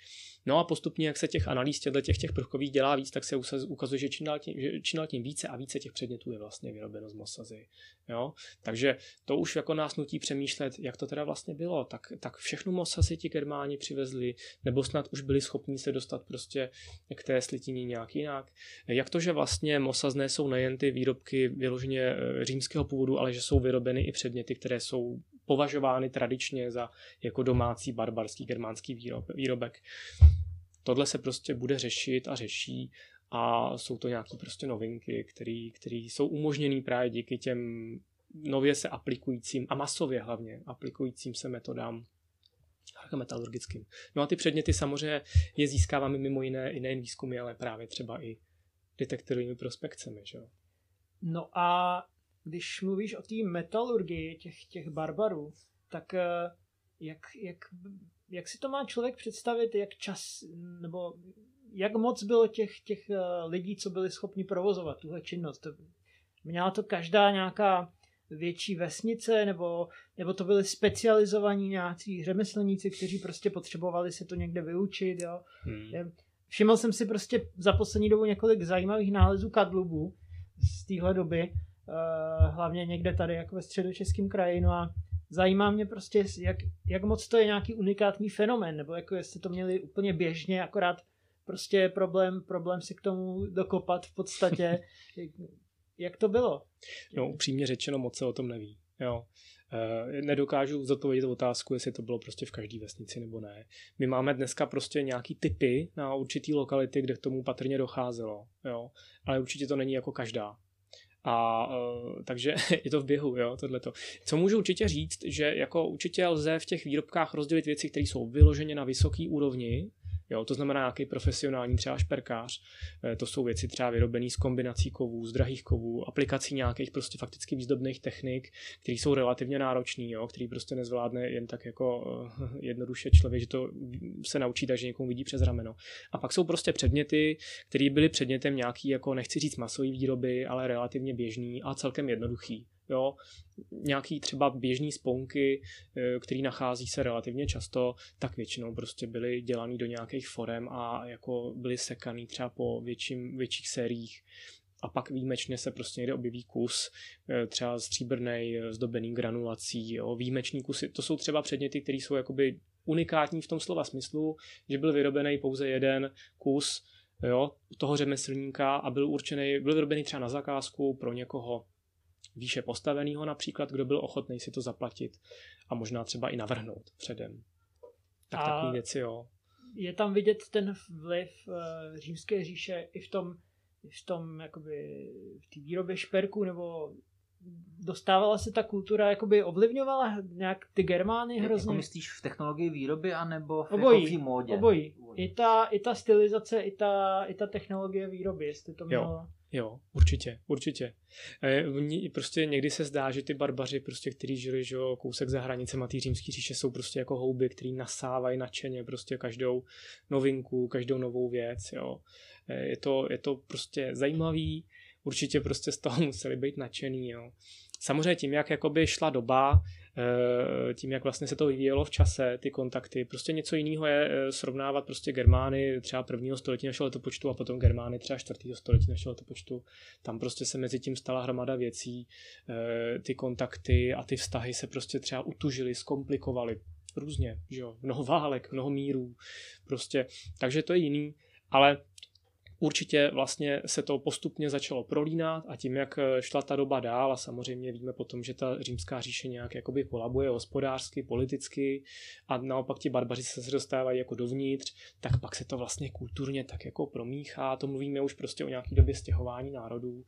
No a postupně, jak se těch analýz těchto těch, těch prvkových dělá víc, tak se ukazuje, že čím dál, tím, že čím dál tím více a více těch předmětů je vlastně vyrobeno z mosazy. Jo? Takže to už jako nás nutí přemýšlet, jak to teda vlastně bylo. Tak, tak všechno mosazy ti germáni přivezli, nebo snad už byli schopni se dostat prostě k té slitině nějak jinak. Jak to, že vlastně mosazné jsou nejen ty výrobky vyloženě eh, římského původu, ale že jsou vyrobeny i předměty, které jsou považovány tradičně za jako domácí barbarský germánský výrob, výrobek. Tohle se prostě bude řešit a řeší a jsou to nějaké prostě novinky, které jsou umožněné právě díky těm nově se aplikujícím a masově hlavně aplikujícím se metodám metalurgickým. No a ty předměty samozřejmě je získáváme mimo jiné i nejen výzkumy, ale právě třeba i detektorovými prospekcemi. Že? No a když mluvíš o té metalurgii těch, těch barbarů, tak eh, jak, jak, jak si to má člověk představit, jak čas, nebo jak moc bylo těch, těch eh, lidí, co byli schopni provozovat tuhle činnost? Měla to každá nějaká větší vesnice, nebo, nebo to byli specializovaní nějací řemeslníci, kteří prostě potřebovali se to někde vyučit, jo. Hmm. Všiml jsem si prostě za poslední dobu několik zajímavých nálezů kadlubu z téhle doby, hlavně někde tady jako ve středočeském kraji, no a zajímá mě prostě, jak, jak moc to je nějaký unikátní fenomén, nebo jako jestli to měli úplně běžně, akorát prostě problém, problém si k tomu dokopat v podstatě. jak to bylo? No, upřímně řečeno, moc se o tom neví. Jo. E, nedokážu zodpovědět otázku, jestli to bylo prostě v každé vesnici nebo ne. My máme dneska prostě nějaký typy na určitý lokality, kde k tomu patrně docházelo, jo. ale určitě to není jako každá. A uh, takže je to v běhu, jo, tohleto. Co můžu určitě říct, že jako určitě lze v těch výrobkách rozdělit věci, které jsou vyloženě na vysoké úrovni, Jo, to znamená nějaký profesionální třeba šperkář. Eh, to jsou věci třeba vyrobené z kombinací kovů, z drahých kovů, aplikací nějakých prostě fakticky výzdobných technik, které jsou relativně náročné, jo, který prostě nezvládne jen tak jako uh, jednoduše člověk, že to se naučí tak, že někomu vidí přes rameno. A pak jsou prostě předměty, které byly předmětem nějaký, jako nechci říct masový výroby, ale relativně běžný a celkem jednoduchý jo, nějaký třeba běžný sponky, eh, který nachází se relativně často, tak většinou prostě byly dělaný do nějakých forem a jako byly sekaný třeba po větším, větších sériích. A pak výjimečně se prostě někde objeví kus, eh, třeba stříbrný, eh, zdobený granulací, jo, výjimečný kusy. To jsou třeba předměty, které jsou jakoby unikátní v tom slova smyslu, že byl vyrobený pouze jeden kus jo, toho řemeslníka a byl určený, byl vyrobený třeba na zakázku pro někoho výše postaveného například, kdo byl ochotný si to zaplatit a možná třeba i navrhnout předem. Tak a takové věci, jo. Je tam vidět ten vliv uh, římské říše i v tom, v tom jakoby, v té výrobě šperku, nebo dostávala se ta kultura, jakoby ovlivňovala nějak ty Germány hrozně? Jako myslíš v technologii výroby, anebo v, obojí, jako v módě? Obojí. I ta, I ta stylizace, i ta, i ta technologie výroby, jestli to mělo... Jo. Jo, určitě, určitě. E, prostě někdy se zdá, že ty barbaři, prostě, kteří žili že jo, kousek za hranicemi té římské říše, jsou prostě jako houby, který nasávají nadšeně prostě každou novinku, každou novou věc. Jo. E, je, to, je to prostě zajímavý, určitě prostě z toho museli být nadšený. Jo. Samozřejmě tím, jak jakoby šla doba, tím, jak vlastně se to vyvíjelo v čase, ty kontakty. Prostě něco jiného je eh, srovnávat prostě Germány třeba prvního století našeho letopočtu a potom Germány třeba čtvrtého století našeho letopočtu. Tam prostě se mezi tím stala hromada věcí, eh, ty kontakty a ty vztahy se prostě třeba utužily, zkomplikovaly různě, že jo, mnoho válek, mnoho mírů, prostě, takže to je jiný, ale určitě vlastně se to postupně začalo prolínat a tím, jak eh, šla ta doba dál a samozřejmě víme potom, že ta římská říše nějak jakoby kolabuje hospodářsky, politicky a naopak ti barbaři se dostávají jako dovnitř, tak pak se to vlastně kulturně tak jako promíchá, to mluvíme už prostě o nějaký době stěhování národů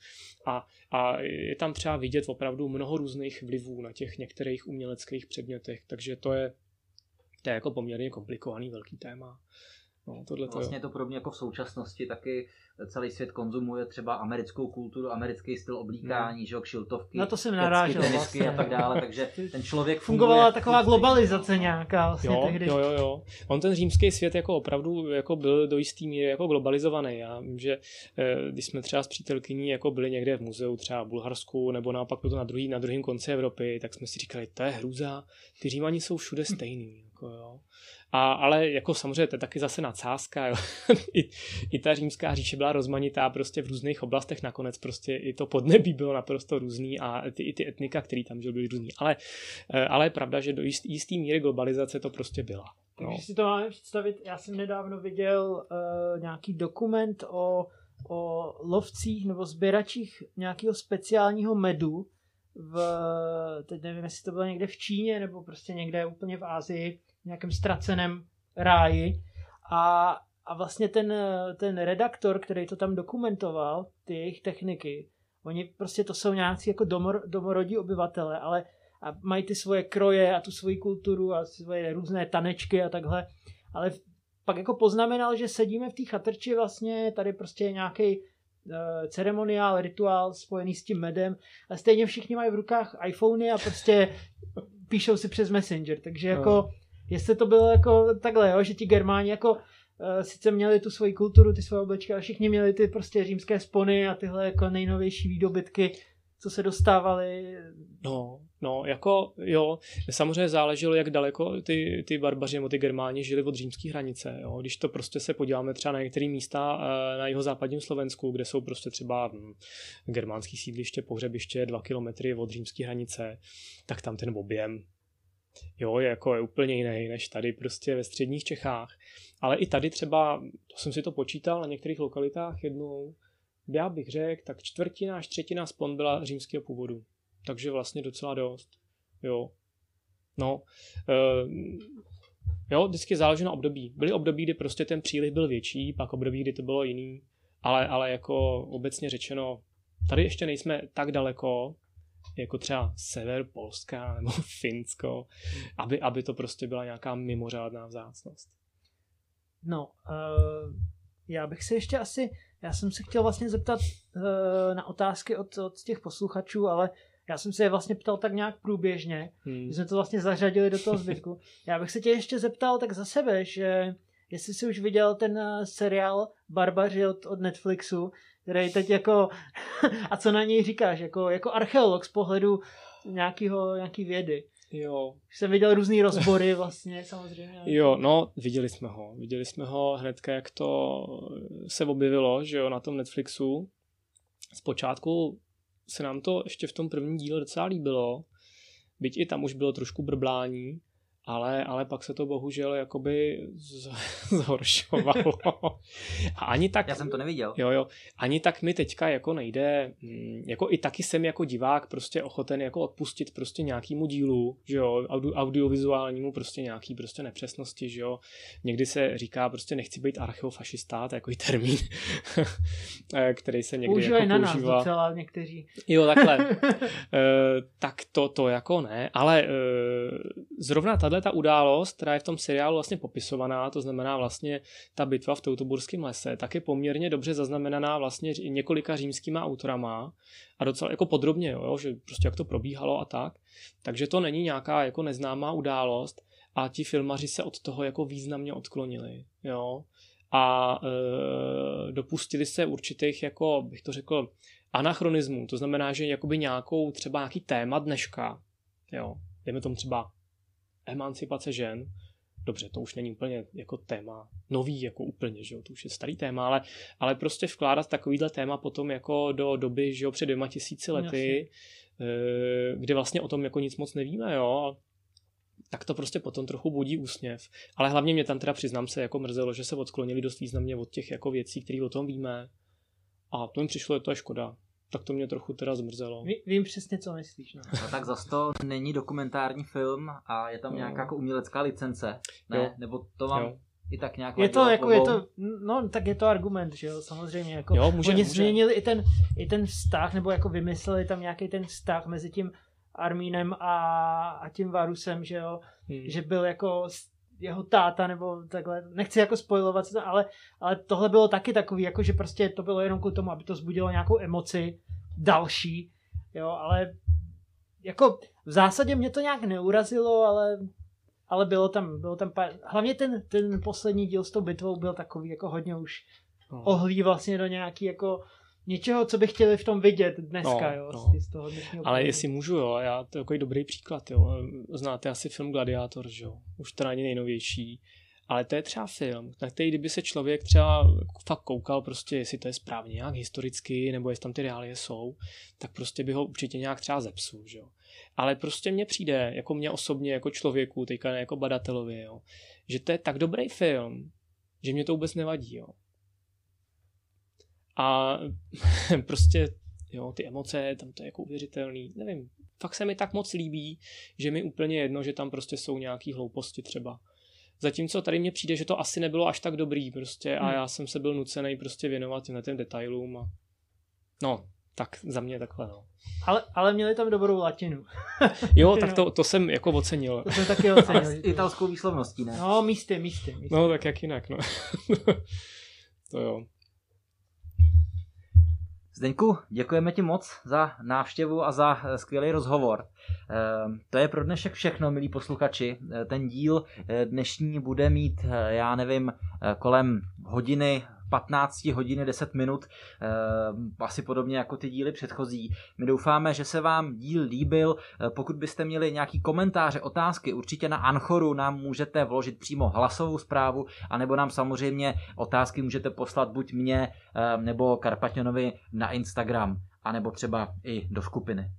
a, a je tam třeba vidět opravdu mnoho různých vlivů na těch některých uměleckých předmětech, takže to je, to je jako poměrně komplikovaný velký téma. No, tohle to vlastně je to podobně jako v současnosti, taky celý svět konzumuje třeba americkou kulturu, americký styl oblíkání, no. že jo, kšiltovky, Na to jsem narážel tenisky vlastně. a tak dále, takže ten člověk Fungovala taková globalizace nějaká vlastně jo, tehdy. jo, jo, jo. On ten římský svět jako opravdu jako byl do jistý míry jako globalizovaný. Já vím, že eh, když jsme třeba s přítelkyní jako byli někde v muzeu třeba v Bulharsku nebo naopak to na, druhý, na druhém konci Evropy, tak jsme si říkali, to je hrůza, ty Římani jsou všude stejný. Jako, jo. A, ale jako samozřejmě to je taky zase nadsázka. Jo. I, I ta římská říše byla rozmanitá prostě v různých oblastech. Nakonec prostě i to podnebí bylo naprosto různý a ty, i ty etnika, které tam žil, byly různý. Ale, eh, ale je pravda, že do jist, jistý míry globalizace to prostě byla. No. Takže si to máme představit, já jsem nedávno viděl uh, nějaký dokument o, o lovcích nebo sběračích nějakého speciálního medu v, teď nevím, jestli to bylo někde v Číně nebo prostě někde úplně v Ázii, nějakém ztraceném ráji. A, a vlastně ten, ten redaktor, který to tam dokumentoval, ty jejich techniky, oni prostě to jsou nějací jako domor, domorodí obyvatele, ale a mají ty svoje kroje a tu svoji kulturu a svoje různé tanečky a takhle, ale pak jako poznamenal, že sedíme v té chatrči vlastně, tady prostě nějaký uh, ceremoniál, rituál spojený s tím medem a stejně všichni mají v rukách iPhony a prostě píšou si přes Messenger, takže jako no. Jestli to bylo jako takhle, jo, že ti Germáni jako uh, sice měli tu svoji kulturu, ty svoje oblečky, ale všichni měli ty prostě římské spony a tyhle jako nejnovější výdobytky, co se dostávaly. No, no, jako jo, samozřejmě záleželo, jak daleko ty, ty barbaři nebo ty germáni žili od římské hranice. Jo. Když to prostě se podíváme třeba na některé místa eh, na jeho západním Slovensku, kde jsou prostě třeba hm, germánský sídliště, pohřebiště dva kilometry od římské hranice, tak tam ten objem jo, je jako je úplně jiný než tady prostě ve středních Čechách. Ale i tady třeba, to jsem si to počítal na některých lokalitách jednou, já bych řekl, tak čtvrtina až třetina spon byla římského původu. Takže vlastně docela dost. Jo. No. Uh, jo, vždycky záleží na období. Byly období, kdy prostě ten příliv byl větší, pak období, kdy to bylo jiný. Ale, ale jako obecně řečeno, tady ještě nejsme tak daleko, jako třeba sever Polska nebo Finsko, aby, aby to prostě byla nějaká mimořádná vzácnost. No, uh, já bych se ještě asi já jsem se chtěl vlastně zeptat uh, na otázky od, od těch posluchačů, ale já jsem se je vlastně ptal tak nějak průběžně, hmm. že jsme to vlastně zařadili do toho zbytku. Já bych se tě ještě zeptal tak za sebe, že jestli jsi už viděl ten uh, seriál Barbaři od, od Netflixu, který teď jako, a co na něj říkáš, jako, jako archeolog z pohledu nějakého, nějaký vědy. Jo. Jsem viděl různý rozbory vlastně, samozřejmě. Jo, no, viděli jsme ho. Viděli jsme ho hnedka, jak to se objevilo, že jo, na tom Netflixu. Zpočátku se nám to ještě v tom prvním díle docela líbilo, byť i tam už bylo trošku brblání, ale, ale pak se to bohužel jakoby z, zhoršovalo. A ani tak... Já jsem to neviděl. Jo, jo. Ani tak mi teďka jako nejde, mm, jako i taky jsem jako divák prostě ochoten jako odpustit prostě nějakýmu dílu, že jo, audio, audiovizuálnímu prostě nějaký prostě nepřesnosti, že jo. Někdy se říká prostě nechci být archeofašista, to je takový termín, který se někdy Používají jako na nás používá. docela někteří. Jo, takhle. e, tak to, to jako ne, ale e, zrovna tahle ta událost, která je v tom seriálu vlastně popisovaná, to znamená vlastně ta bitva v Teutoburském lese, tak je poměrně dobře zaznamenaná vlastně několika římskýma autorama a docela jako podrobně, jo, že prostě jak to probíhalo a tak. Takže to není nějaká jako neznámá událost a ti filmaři se od toho jako významně odklonili, jo. A e, dopustili se určitých, jako bych to řekl, anachronismů. To znamená, že jakoby nějakou třeba nějaký téma dneška, jo, dejme tomu třeba emancipace žen, dobře, to už není úplně jako téma nový, jako úplně, že jo, to už je starý téma, ale, ale prostě vkládat takovýhle téma potom jako do doby, že jo, před dvěma tisíci lety, Jasně. kdy vlastně o tom jako nic moc nevíme, jo, tak to prostě potom trochu budí úsměv. Ale hlavně mě tam teda přiznám se jako mrzelo, že se odklonili dost významně od těch jako věcí, které o tom víme. A to mi přišlo, že to je škoda tak to mě trochu teda zmrzelo. Ví, vím přesně, co myslíš. No. no tak zase to není dokumentární film a je tam no. nějaká jako umělecká licence, ne? Jo. Nebo to mám jo. i tak nějak je to, jako, je to, no tak je to argument, že jo, samozřejmě. Jako, jo, může, oni může. změnili i ten, i ten vztah, nebo jako vymysleli tam nějaký ten vztah mezi tím Armínem a, a tím Varusem, že jo, hmm. že byl jako jeho táta nebo takhle, nechci jako spojovat, ale, ale tohle bylo taky takový, jako že prostě to bylo jenom kvůli tomu, aby to zbudilo nějakou emoci další, jo, ale jako v zásadě mě to nějak neurazilo, ale ale bylo tam, bylo tam pár, hlavně ten, ten poslední díl s tou bitvou byl takový jako hodně už no. ohlí vlastně do nějaký jako něčeho, co by chtěli v tom vidět dneska, no, jo, no. Z toho Ale pohledu. jestli můžu, jo, já to je takový dobrý příklad, jo. Znáte asi film Gladiátor, že jo, už to není nejnovější, ale to je třeba film, na který kdyby se člověk třeba fakt koukal prostě, jestli to je správně nějak historicky, nebo jestli tam ty reálie jsou, tak prostě by ho určitě nějak třeba zepsul, že jo. Ale prostě mně přijde, jako mě osobně, jako člověku, teďka ne jako badatelovi, jo, že to je tak dobrý film, že mě to vůbec nevadí, jo. A prostě, jo, ty emoce, tam to je jako uvěřitelný, nevím, fakt se mi tak moc líbí, že mi úplně jedno, že tam prostě jsou nějaký hlouposti třeba. Zatímco tady mně přijde, že to asi nebylo až tak dobrý prostě a hmm. já jsem se byl nucený prostě věnovat těm těm detailům a no, tak za mě takhle, no. Ale, ale měli tam dobrou latinu. jo, tak to, to jsem jako ocenil. To jsem taky ocenil. S italskou výslovností, ne? No, místy, místy, místy. No, tak jak jinak, no. to jo. Zdeňku, děkujeme ti moc za návštěvu a za eh, skvělý rozhovor. Ehm, to je pro dnešek všechno, milí posluchači. Eh, ten díl eh, dnešní bude mít, já nevím, kolem hodiny 15 hodiny 10 minut, eh, asi podobně jako ty díly předchozí. My doufáme, že se vám díl líbil. Eh, pokud byste měli nějaký komentáře, otázky, určitě na Anchoru nám můžete vložit přímo hlasovou zprávu, anebo nám samozřejmě otázky můžete poslat buď mě eh, nebo Karpaťanovi na Instagram, anebo třeba i do skupiny.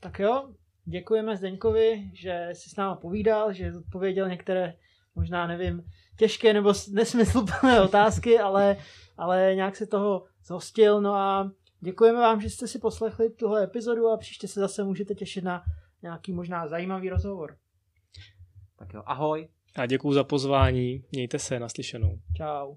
Tak jo, děkujeme Zdeňkovi, že si s náma povídal, že odpověděl některé možná nevím, těžké nebo nesmysluplné otázky, ale, ale nějak se toho zhostil. No a děkujeme vám, že jste si poslechli tuhle epizodu a příště se zase můžete těšit na nějaký možná zajímavý rozhovor. Tak jo, ahoj. A děkuji za pozvání, mějte se naslyšenou. Čau.